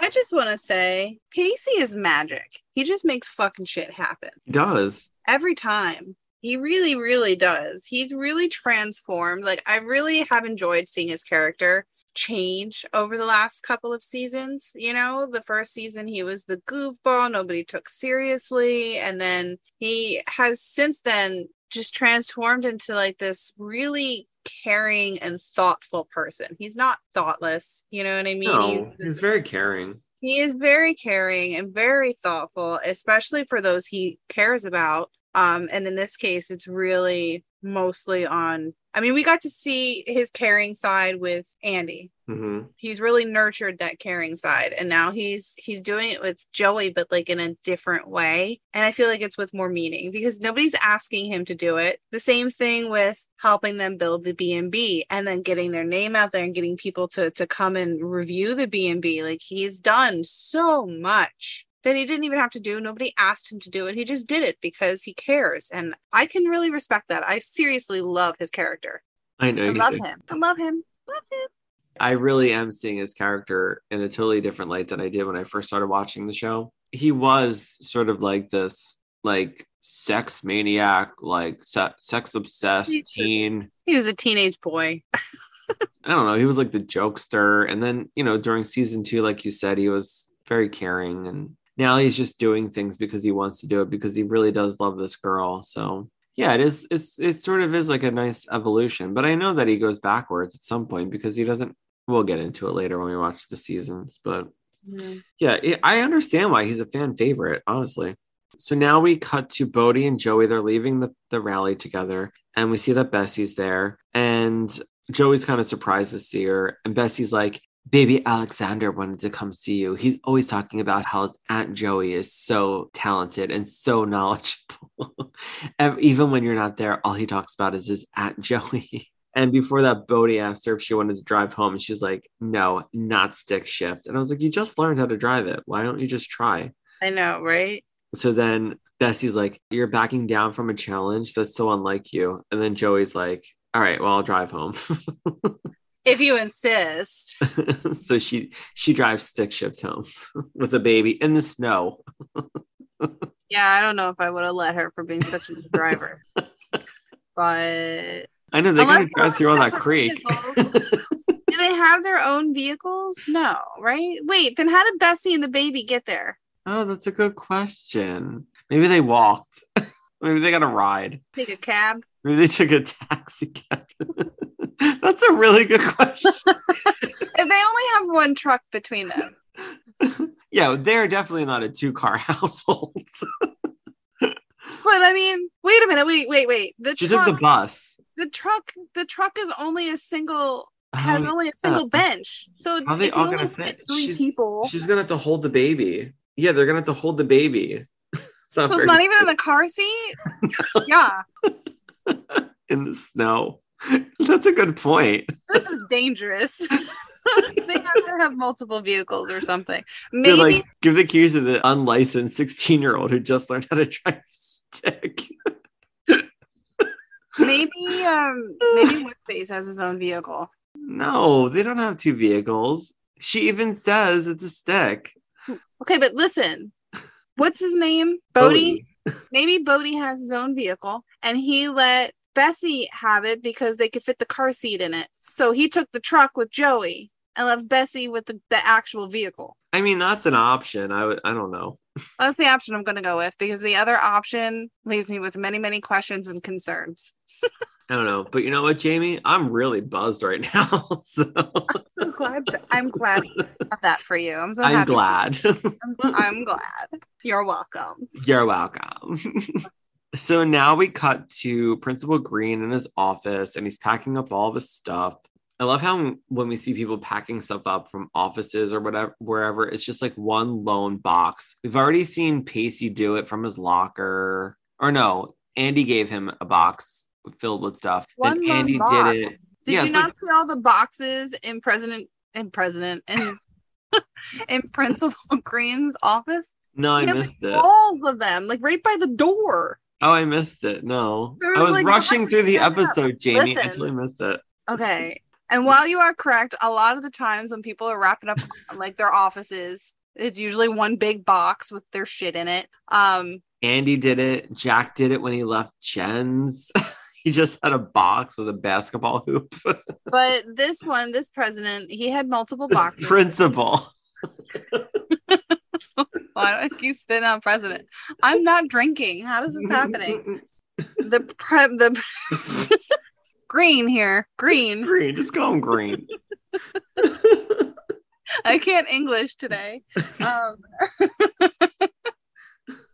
I just want to say Pacey is magic. He just makes fucking shit happen He does. every time. He really, really does. He's really transformed. Like I really have enjoyed seeing his character change over the last couple of seasons. You know, the first season he was the goofball nobody took seriously, and then he has since then just transformed into like this really caring and thoughtful person. He's not thoughtless, you know what I mean? No, He's he's very caring. he is very caring and very thoughtful, especially for those he cares about. Um, and in this case, it's really mostly on. I mean, we got to see his caring side with Andy. Mhm. He's really nurtured that caring side, and now he's he's doing it with Joey, but like in a different way. And I feel like it's with more meaning because nobody's asking him to do it. The same thing with helping them build the B and B, and then getting their name out there and getting people to to come and review the B and B. Like he's done so much that he didn't even have to do. Nobody asked him to do it. He just did it because he cares, and I can really respect that. I seriously love his character. I know I love him. I love him. Love him. I really am seeing his character in a totally different light than I did when I first started watching the show. He was sort of like this, like sex maniac, like se- sex obsessed He's a- teen. He was a teenage boy. I don't know. He was like the jokester, and then you know during season two, like you said, he was very caring, and now he's just doing things because he wants to do it because he really does love this girl. So yeah, it is. It's it sort of is like a nice evolution, but I know that he goes backwards at some point because he doesn't. We'll get into it later when we watch the seasons, but mm-hmm. yeah, it, I understand why he's a fan favorite, honestly. So now we cut to Bodie and Joey. They're leaving the, the rally together, and we see that Bessie's there. And Joey's kind of surprised to see her. And Bessie's like, Baby Alexander wanted to come see you. He's always talking about how his Aunt Joey is so talented and so knowledgeable. Ev- Even when you're not there, all he talks about is his Aunt Joey. And before that, Bodie asked her if she wanted to drive home. And she was like, no, not stick shift. And I was like, you just learned how to drive it. Why don't you just try? I know, right? So then Bessie's like, you're backing down from a challenge. That's so unlike you. And then Joey's like, all right, well, I'll drive home. If you insist. so she she drives stick shift home with a baby in the snow. Yeah, I don't know if I would have let her for being such a driver. But I know they gotta drive through all that creek. do they have their own vehicles? No, right? Wait, then how did Bessie and the baby get there? oh, that's a good question. Maybe they walked. Maybe they got a ride. Take a cab? Maybe they took a taxi cab. That's a really good question. If they only have one truck between them. yeah, they're definitely not a two car household. But I mean, wait a minute, wait, wait, wait. The she truck took the bus. the truck the truck is only a single has Oh, only a single bench. So How they all gonna fit? Three She's- people. She's gonna have to hold the baby. Yeah, they're gonna have to hold the baby. it's so it's not even in the car seat. yeah, in the snow. That's a good point. this is dangerous. they have to have multiple vehicles or something. They're Maybe like give the keys to the unlicensed 16 year old who just learned how to drive stick. maybe um maybe Whitface has his own vehicle. No, they don't have two vehicles. She even says it's a stick. Okay, but listen. What's his name? Bodie? Maybe Bodie has his own vehicle and he let Bessie have it because they could fit the car seat in it. So he took the truck with Joey and left Bessie with the, the actual vehicle. I mean, that's an option. I. I don't know. That's the option I'm going to go with because the other option leaves me with many, many questions and concerns. I don't know. But you know what, Jamie? I'm really buzzed right now. so I'm so glad. That, I'm glad of that for you. I'm so I'm glad. I'm, I'm glad. You're welcome. You're welcome. So now we cut to Principal Green in his office and he's packing up all of his stuff. I love how when we see people packing stuff up from offices or whatever, wherever, it's just like one lone box. We've already seen Pacey do it from his locker. Or no, Andy gave him a box filled with stuff. One and lone Andy box. did it. Did Yeah, you not like- see all the boxes in President and President and in Principal Green's office? No, I He like, missed it. Walls of them, like right by the door. Oh, I missed it. No, There I was, was like, rushing through the stacked up. episode, Jamie. I totally missed it. Okay. And while you are correct, a lot of the times when people are wrapping up like their offices, it's usually one big box with their shit in it. Um, Andy did it. Jack did it when he left Jen's. he just had a box with a basketball hoop. but this one, this president, he had multiple boxes. Principal. Why do I keep spitting out president? I'm not drinking. How is this happening? The pre- the green here, green. green. Just call him green. I can't English today. Um,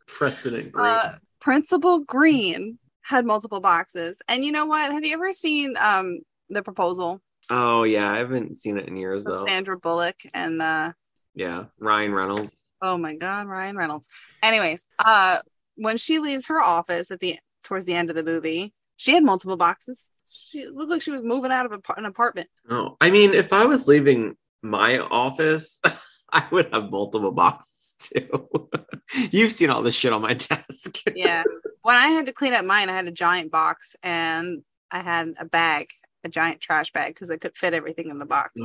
President Green. uh, Principal Green had multiple boxes, and you know what? Have you ever seen um the proposal oh yeah, I haven't seen it in years with though. Sandra Bullock and uh yeah, Ryan Reynolds. Oh my god, Ryan Reynolds. Anyways, uh, when she leaves her office at the towards the end of the movie, she had multiple boxes. She looked like she was moving out of a, an apartment. Oh, I mean, if I was leaving my office, I would have multiple boxes too. You've seen all this shit on my desk. Yeah. when I had to clean up mine, I had a giant box and I had a bag, a giant trash bag, because I could fit everything in the box.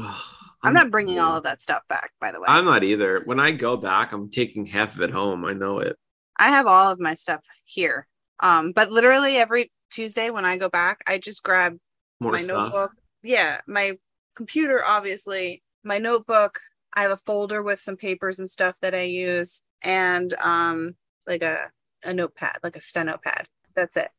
I'm not bringing all of that stuff back, by the way. I'm not either. When I go back, I'm taking half of it home. I know it. I have all of my stuff here. Um, but literally every Tuesday when I go back, I just grab More my stuff. notebook. Yeah, my computer, obviously, my notebook. I have a folder with some papers and stuff that I use, and um, like a a notepad, like a steno pad. That's it.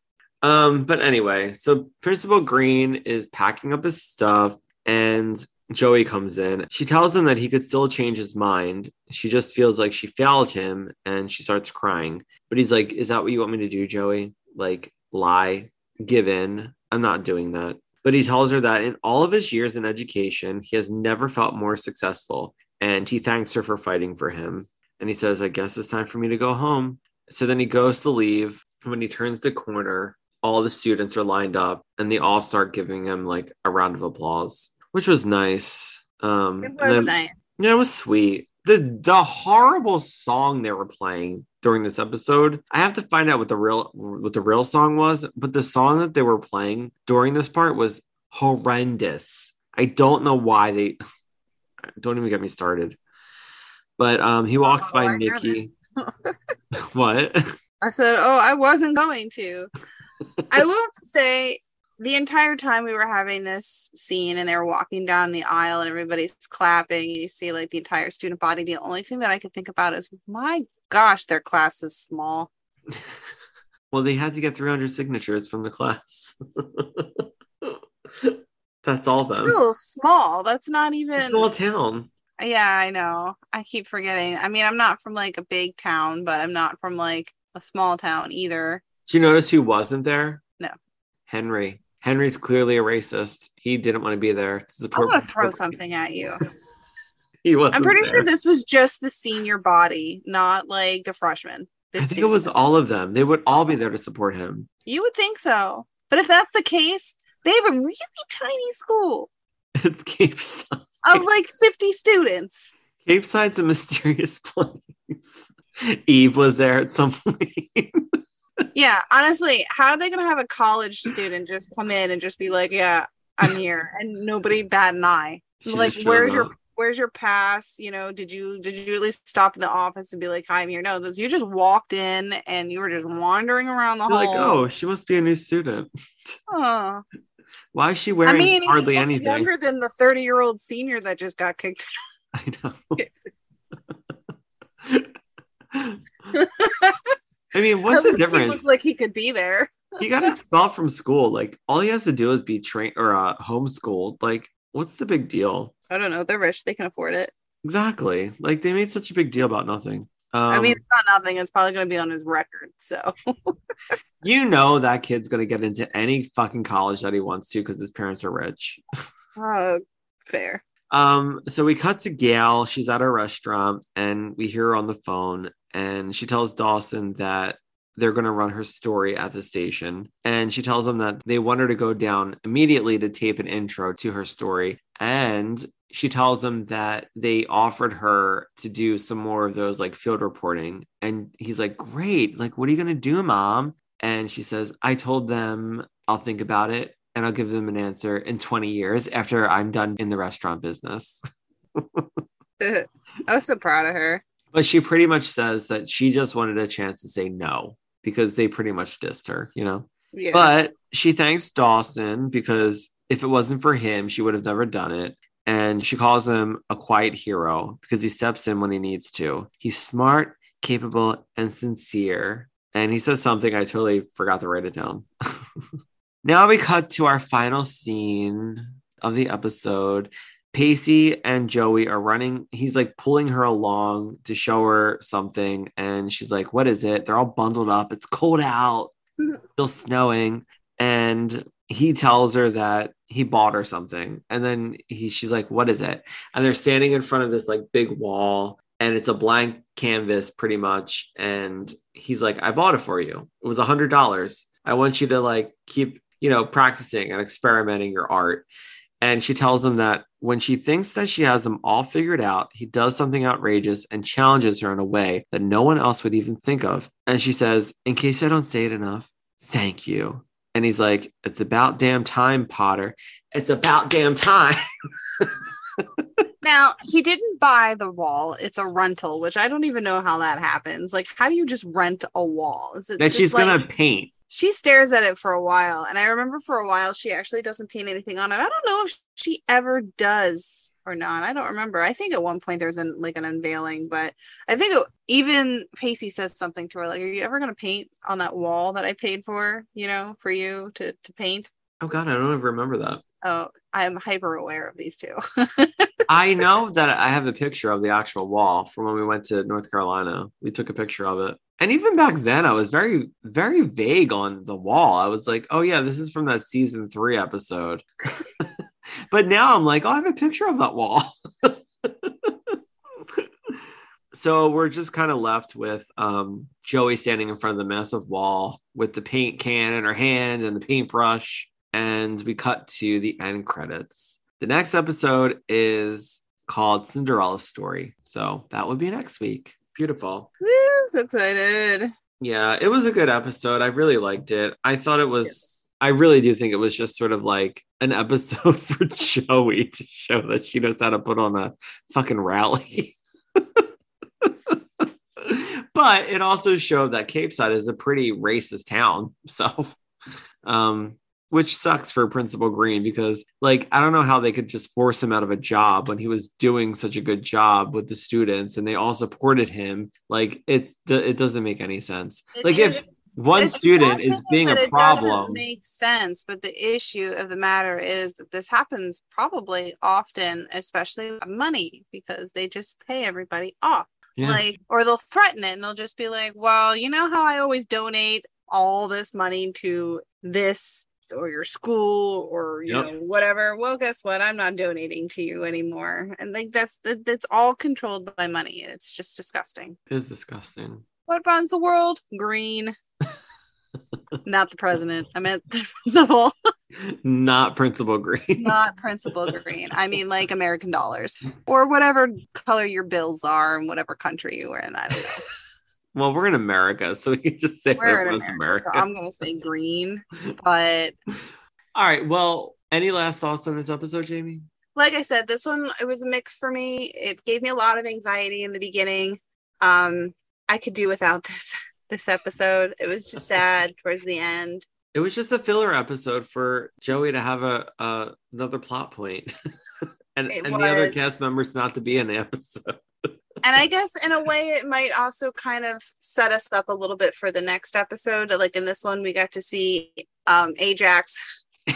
Um, but anyway, so Principal Green is packing up his stuff and Joey comes in. She tells him that he could still change his mind. She just feels like she failed him and she starts crying. But he's like, Is that what you want me to do, Joey? Like, lie, give in. I'm not doing that. But he tells her that in all of his years in education, he has never felt more successful. And he thanks her for fighting for him. And he says, I guess it's time for me to go home. So then he goes to leave. And when he turns the corner, all the students are lined up and they all start giving him like a round of applause, which was nice. Um, It was then- nice. Yeah, it was sweet. The the horrible song they were playing during this episode. I have to find out what the real what the real song was, but the song that they were playing during this part was horrendous. I don't know why they don't even get me started. But um he walks Oh, by I Nikki. what? I said, "Oh, I wasn't going to." I will say, the entire time we were having this scene, and they were walking down the aisle, and everybody's clapping, you see like the entire student body. The only thing that I could think about is, my gosh, their class is small. Well, they had to get 300 signatures from the class. That's all them. Still small. That's not even. Small town. Yeah, I know. I keep forgetting. I mean, I'm not from like a big town, but I'm not from like a small town either. Did you notice who wasn't there? No. Henry. Henry's clearly a racist. He didn't want to be there to support. want to throw something at you. He wasn't I'm pretty there. sure this was just the senior body, not like the freshmen. The I think it was freshmen. all of them. They would all be there to support him. You would think so. But if that's the case, they have a really tiny school It's Capeside. of like 50 students. Capeside's a mysterious place. Eve was there at some point. Yeah, honestly, how are they going to have a college student just come in and just be like, "Yeah, I'm here," and nobody bat an eye? She like, where's your where's your pass? You know, did you did you at least stop in the office and be like, "Hi, I'm here"? No, this, you just walked in and you were just wandering around the hall. like, oh, she must be a new student. oh. Why is she I wearing mean, hardly anything? younger than the 30 year old senior that just got kicked. I know. I mean, what's the least He difference? looks like he could be there. he got expelled from school. Like all he has to do is be trained or uh, homeschooled. Like, what's the big deal? I don't know. They're rich. They can afford it. Exactly. Like they made such a big deal about nothing. Um, I mean, it's not nothing. It's probably going to be on his record. So, you know that kid's gonna get into any fucking college that he wants to because his parents are rich. oh, fair. Um, so we cut to Gail. She's at a restaurant and we hear her on the phone, and she tells Dawson that they're going to run her story at the station. And she tells them that they want her to go down immediately to tape an intro to her story. And she tells them that they offered her to do some more of those like field reporting. And he's like, Great. Like, what are you going to do, mom? And she says, I told them I'll think about it and I'll give them an answer in 20 years after I'm done in the restaurant business. I was so proud of her. But she pretty much says that she just wanted a chance to say no because they pretty much dissed her, you know? Yeah. But she thanks Dawson because if it wasn't for him, she would have never done it. And she calls him a quiet hero because he steps in when he needs to. He's smart, capable, and sincere. And he says something I totally forgot to write it down. now we cut to our final scene of the episode. Pacey and Joey are running. He's like pulling her along to show her something. And she's like, What is it? They're all bundled up. It's cold out, still snowing. And he tells her that he bought her something. And then he, she's like, What is it? And they're standing in front of this like big wall. And it's a blank canvas pretty much. And he's like, I bought it for you. It was a hundred dollars. I want you to like keep, you know, practicing and experimenting your art. And she tells him that when she thinks that she has them all figured out, he does something outrageous and challenges her in a way that no one else would even think of. And she says, In case I don't say it enough, thank you. And he's like, It's about damn time, Potter. It's about damn time. now, he didn't buy the wall. It's a rental, which I don't even know how that happens. Like, how do you just rent a wall? Is it that she's like- going to paint. She stares at it for a while and i remember for a while she actually doesn't paint anything on it. I don't know if she ever does or not. I don't remember. I think at one point there's an like an unveiling but i think it, even pacey says something to her like are you ever going to paint on that wall that i paid for you know for you to to paint? Oh, God, I don't even remember that. oh i'm hyper aware of these two I know that I have a picture of the actual wall from when we went to North Carolina. We took a picture of it. And even back then, I was very, very vague on the wall. I was like, oh, yeah, this is from that season three episode. but now I'm like, oh, I have a picture of that wall. so we're just kind of left with um, Joey standing in front of the massive wall with the paint can in her hand and the paintbrush. And we cut to the end credits. The next episode is called Cinderella Story. So that would be next week. Beautiful. Woo, so excited Yeah, it was a good episode. I really liked it. I thought it was, I really do think it was just sort of like an episode for Joey to show that she knows how to put on a fucking rally. but it also showed that Capeside is a pretty racist town. So, um, which sucks for Principal Green because, like, I don't know how they could just force him out of a job when he was doing such a good job with the students and they all supported him. Like, it's it doesn't make any sense. It- Like, it- if one student is being a problem, make sense but the issue of the matter is that this happens probably often especially with money because they just pay everybody off yeah, like or they'll threaten it and they'll just be like well you know how i always donate all this money to this or your school or you Yep. know whatever well guess what? I'm not donating to you anymore. And like that's that, that's all controlled by money it's just disgusting. It is disgusting. what runs the world? Green. Not the president. I meant the principal. Not Principal Green. not principal green. I mean like american dollars or whatever color your bills are in whatever country you are in i don't know well, we're in America, so we can just say we're in america, America. so i'm gonna say green but All right. Well, any last thoughts on this episode, Jamie? like I said, this one it was a mix for me. It gave me a lot of anxiety in the beginning. Um, I could do without this this episode. It was just sad towards the end. It was just a filler episode for Joey to have a, another plot point, and and the other cast members not to be in the episode. And I guess in a way it might also kind of set us up a little bit for the next episode. Like in this one, we got to see um Ajax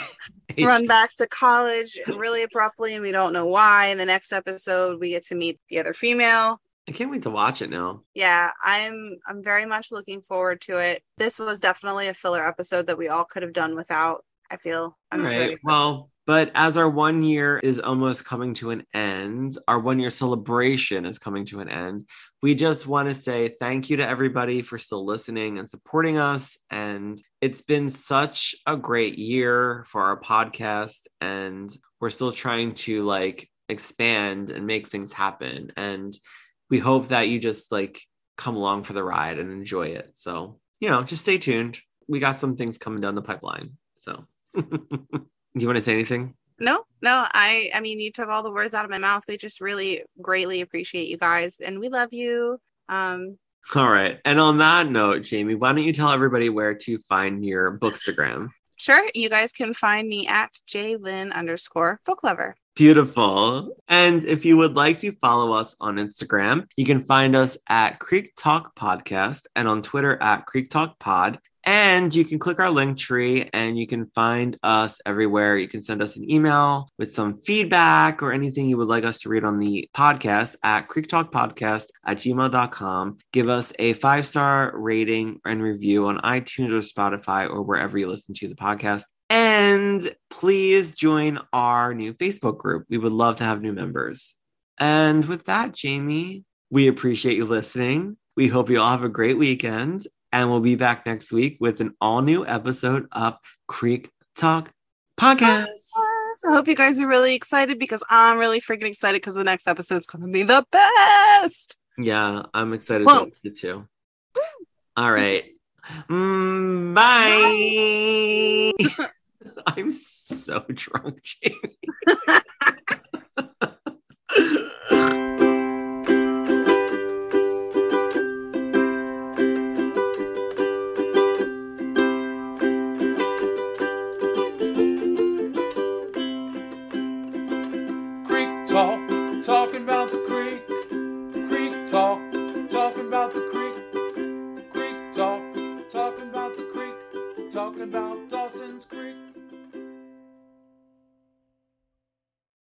run back to college really abruptly and we don't know why. In the next episode, we get to meet the other female. I can't wait to watch it now. yeah i'm i'm very much looking forward to it this was definitely a filler episode that we all could have done without i feel i'm All right. ready Well, but as our one year is almost coming to an end, our one year celebration is coming to an end. We just want to say thank you to everybody for still listening and supporting us. And it's been such a great year for our podcast. And we're still trying to like expand and make things happen. And we hope that you just like come along for the ride and enjoy it. So, you know, just stay tuned. We got some things coming down the pipeline. So, do you want to say anything? no no i i mean you took all the words out of my mouth we just really greatly appreciate you guys and we love you um All right. And on that note, Jamie, why don't you tell everybody where to find your bookstagram? sure you guys can find me at jlyn underscore book lover Beautiful. And if you would like to follow us on Instagram, you can find us at Creek Talk Podcast and on Twitter at Creek Talk Pod. And you can click our Linktree and you can find us everywhere. You can send us an email with some feedback or anything you would like us to read on the podcast at Creek Talk Podcast at gmail.com. Give us a five star rating and review on iTunes or Spotify or wherever you listen to the podcast. And please join our new Facebook group. We would love to have new members. And with that, Jamie, we appreciate you listening. We hope you all have a great weekend. And we'll be back next week with an all new episode of Creek Talk Podcast. I hope you guys are really excited because I'm really freaking excited because the next episode's going to be the best. Yeah, I'm excited Whoa. to too. All right. Mm, bye. I'm so drunk, Jamie.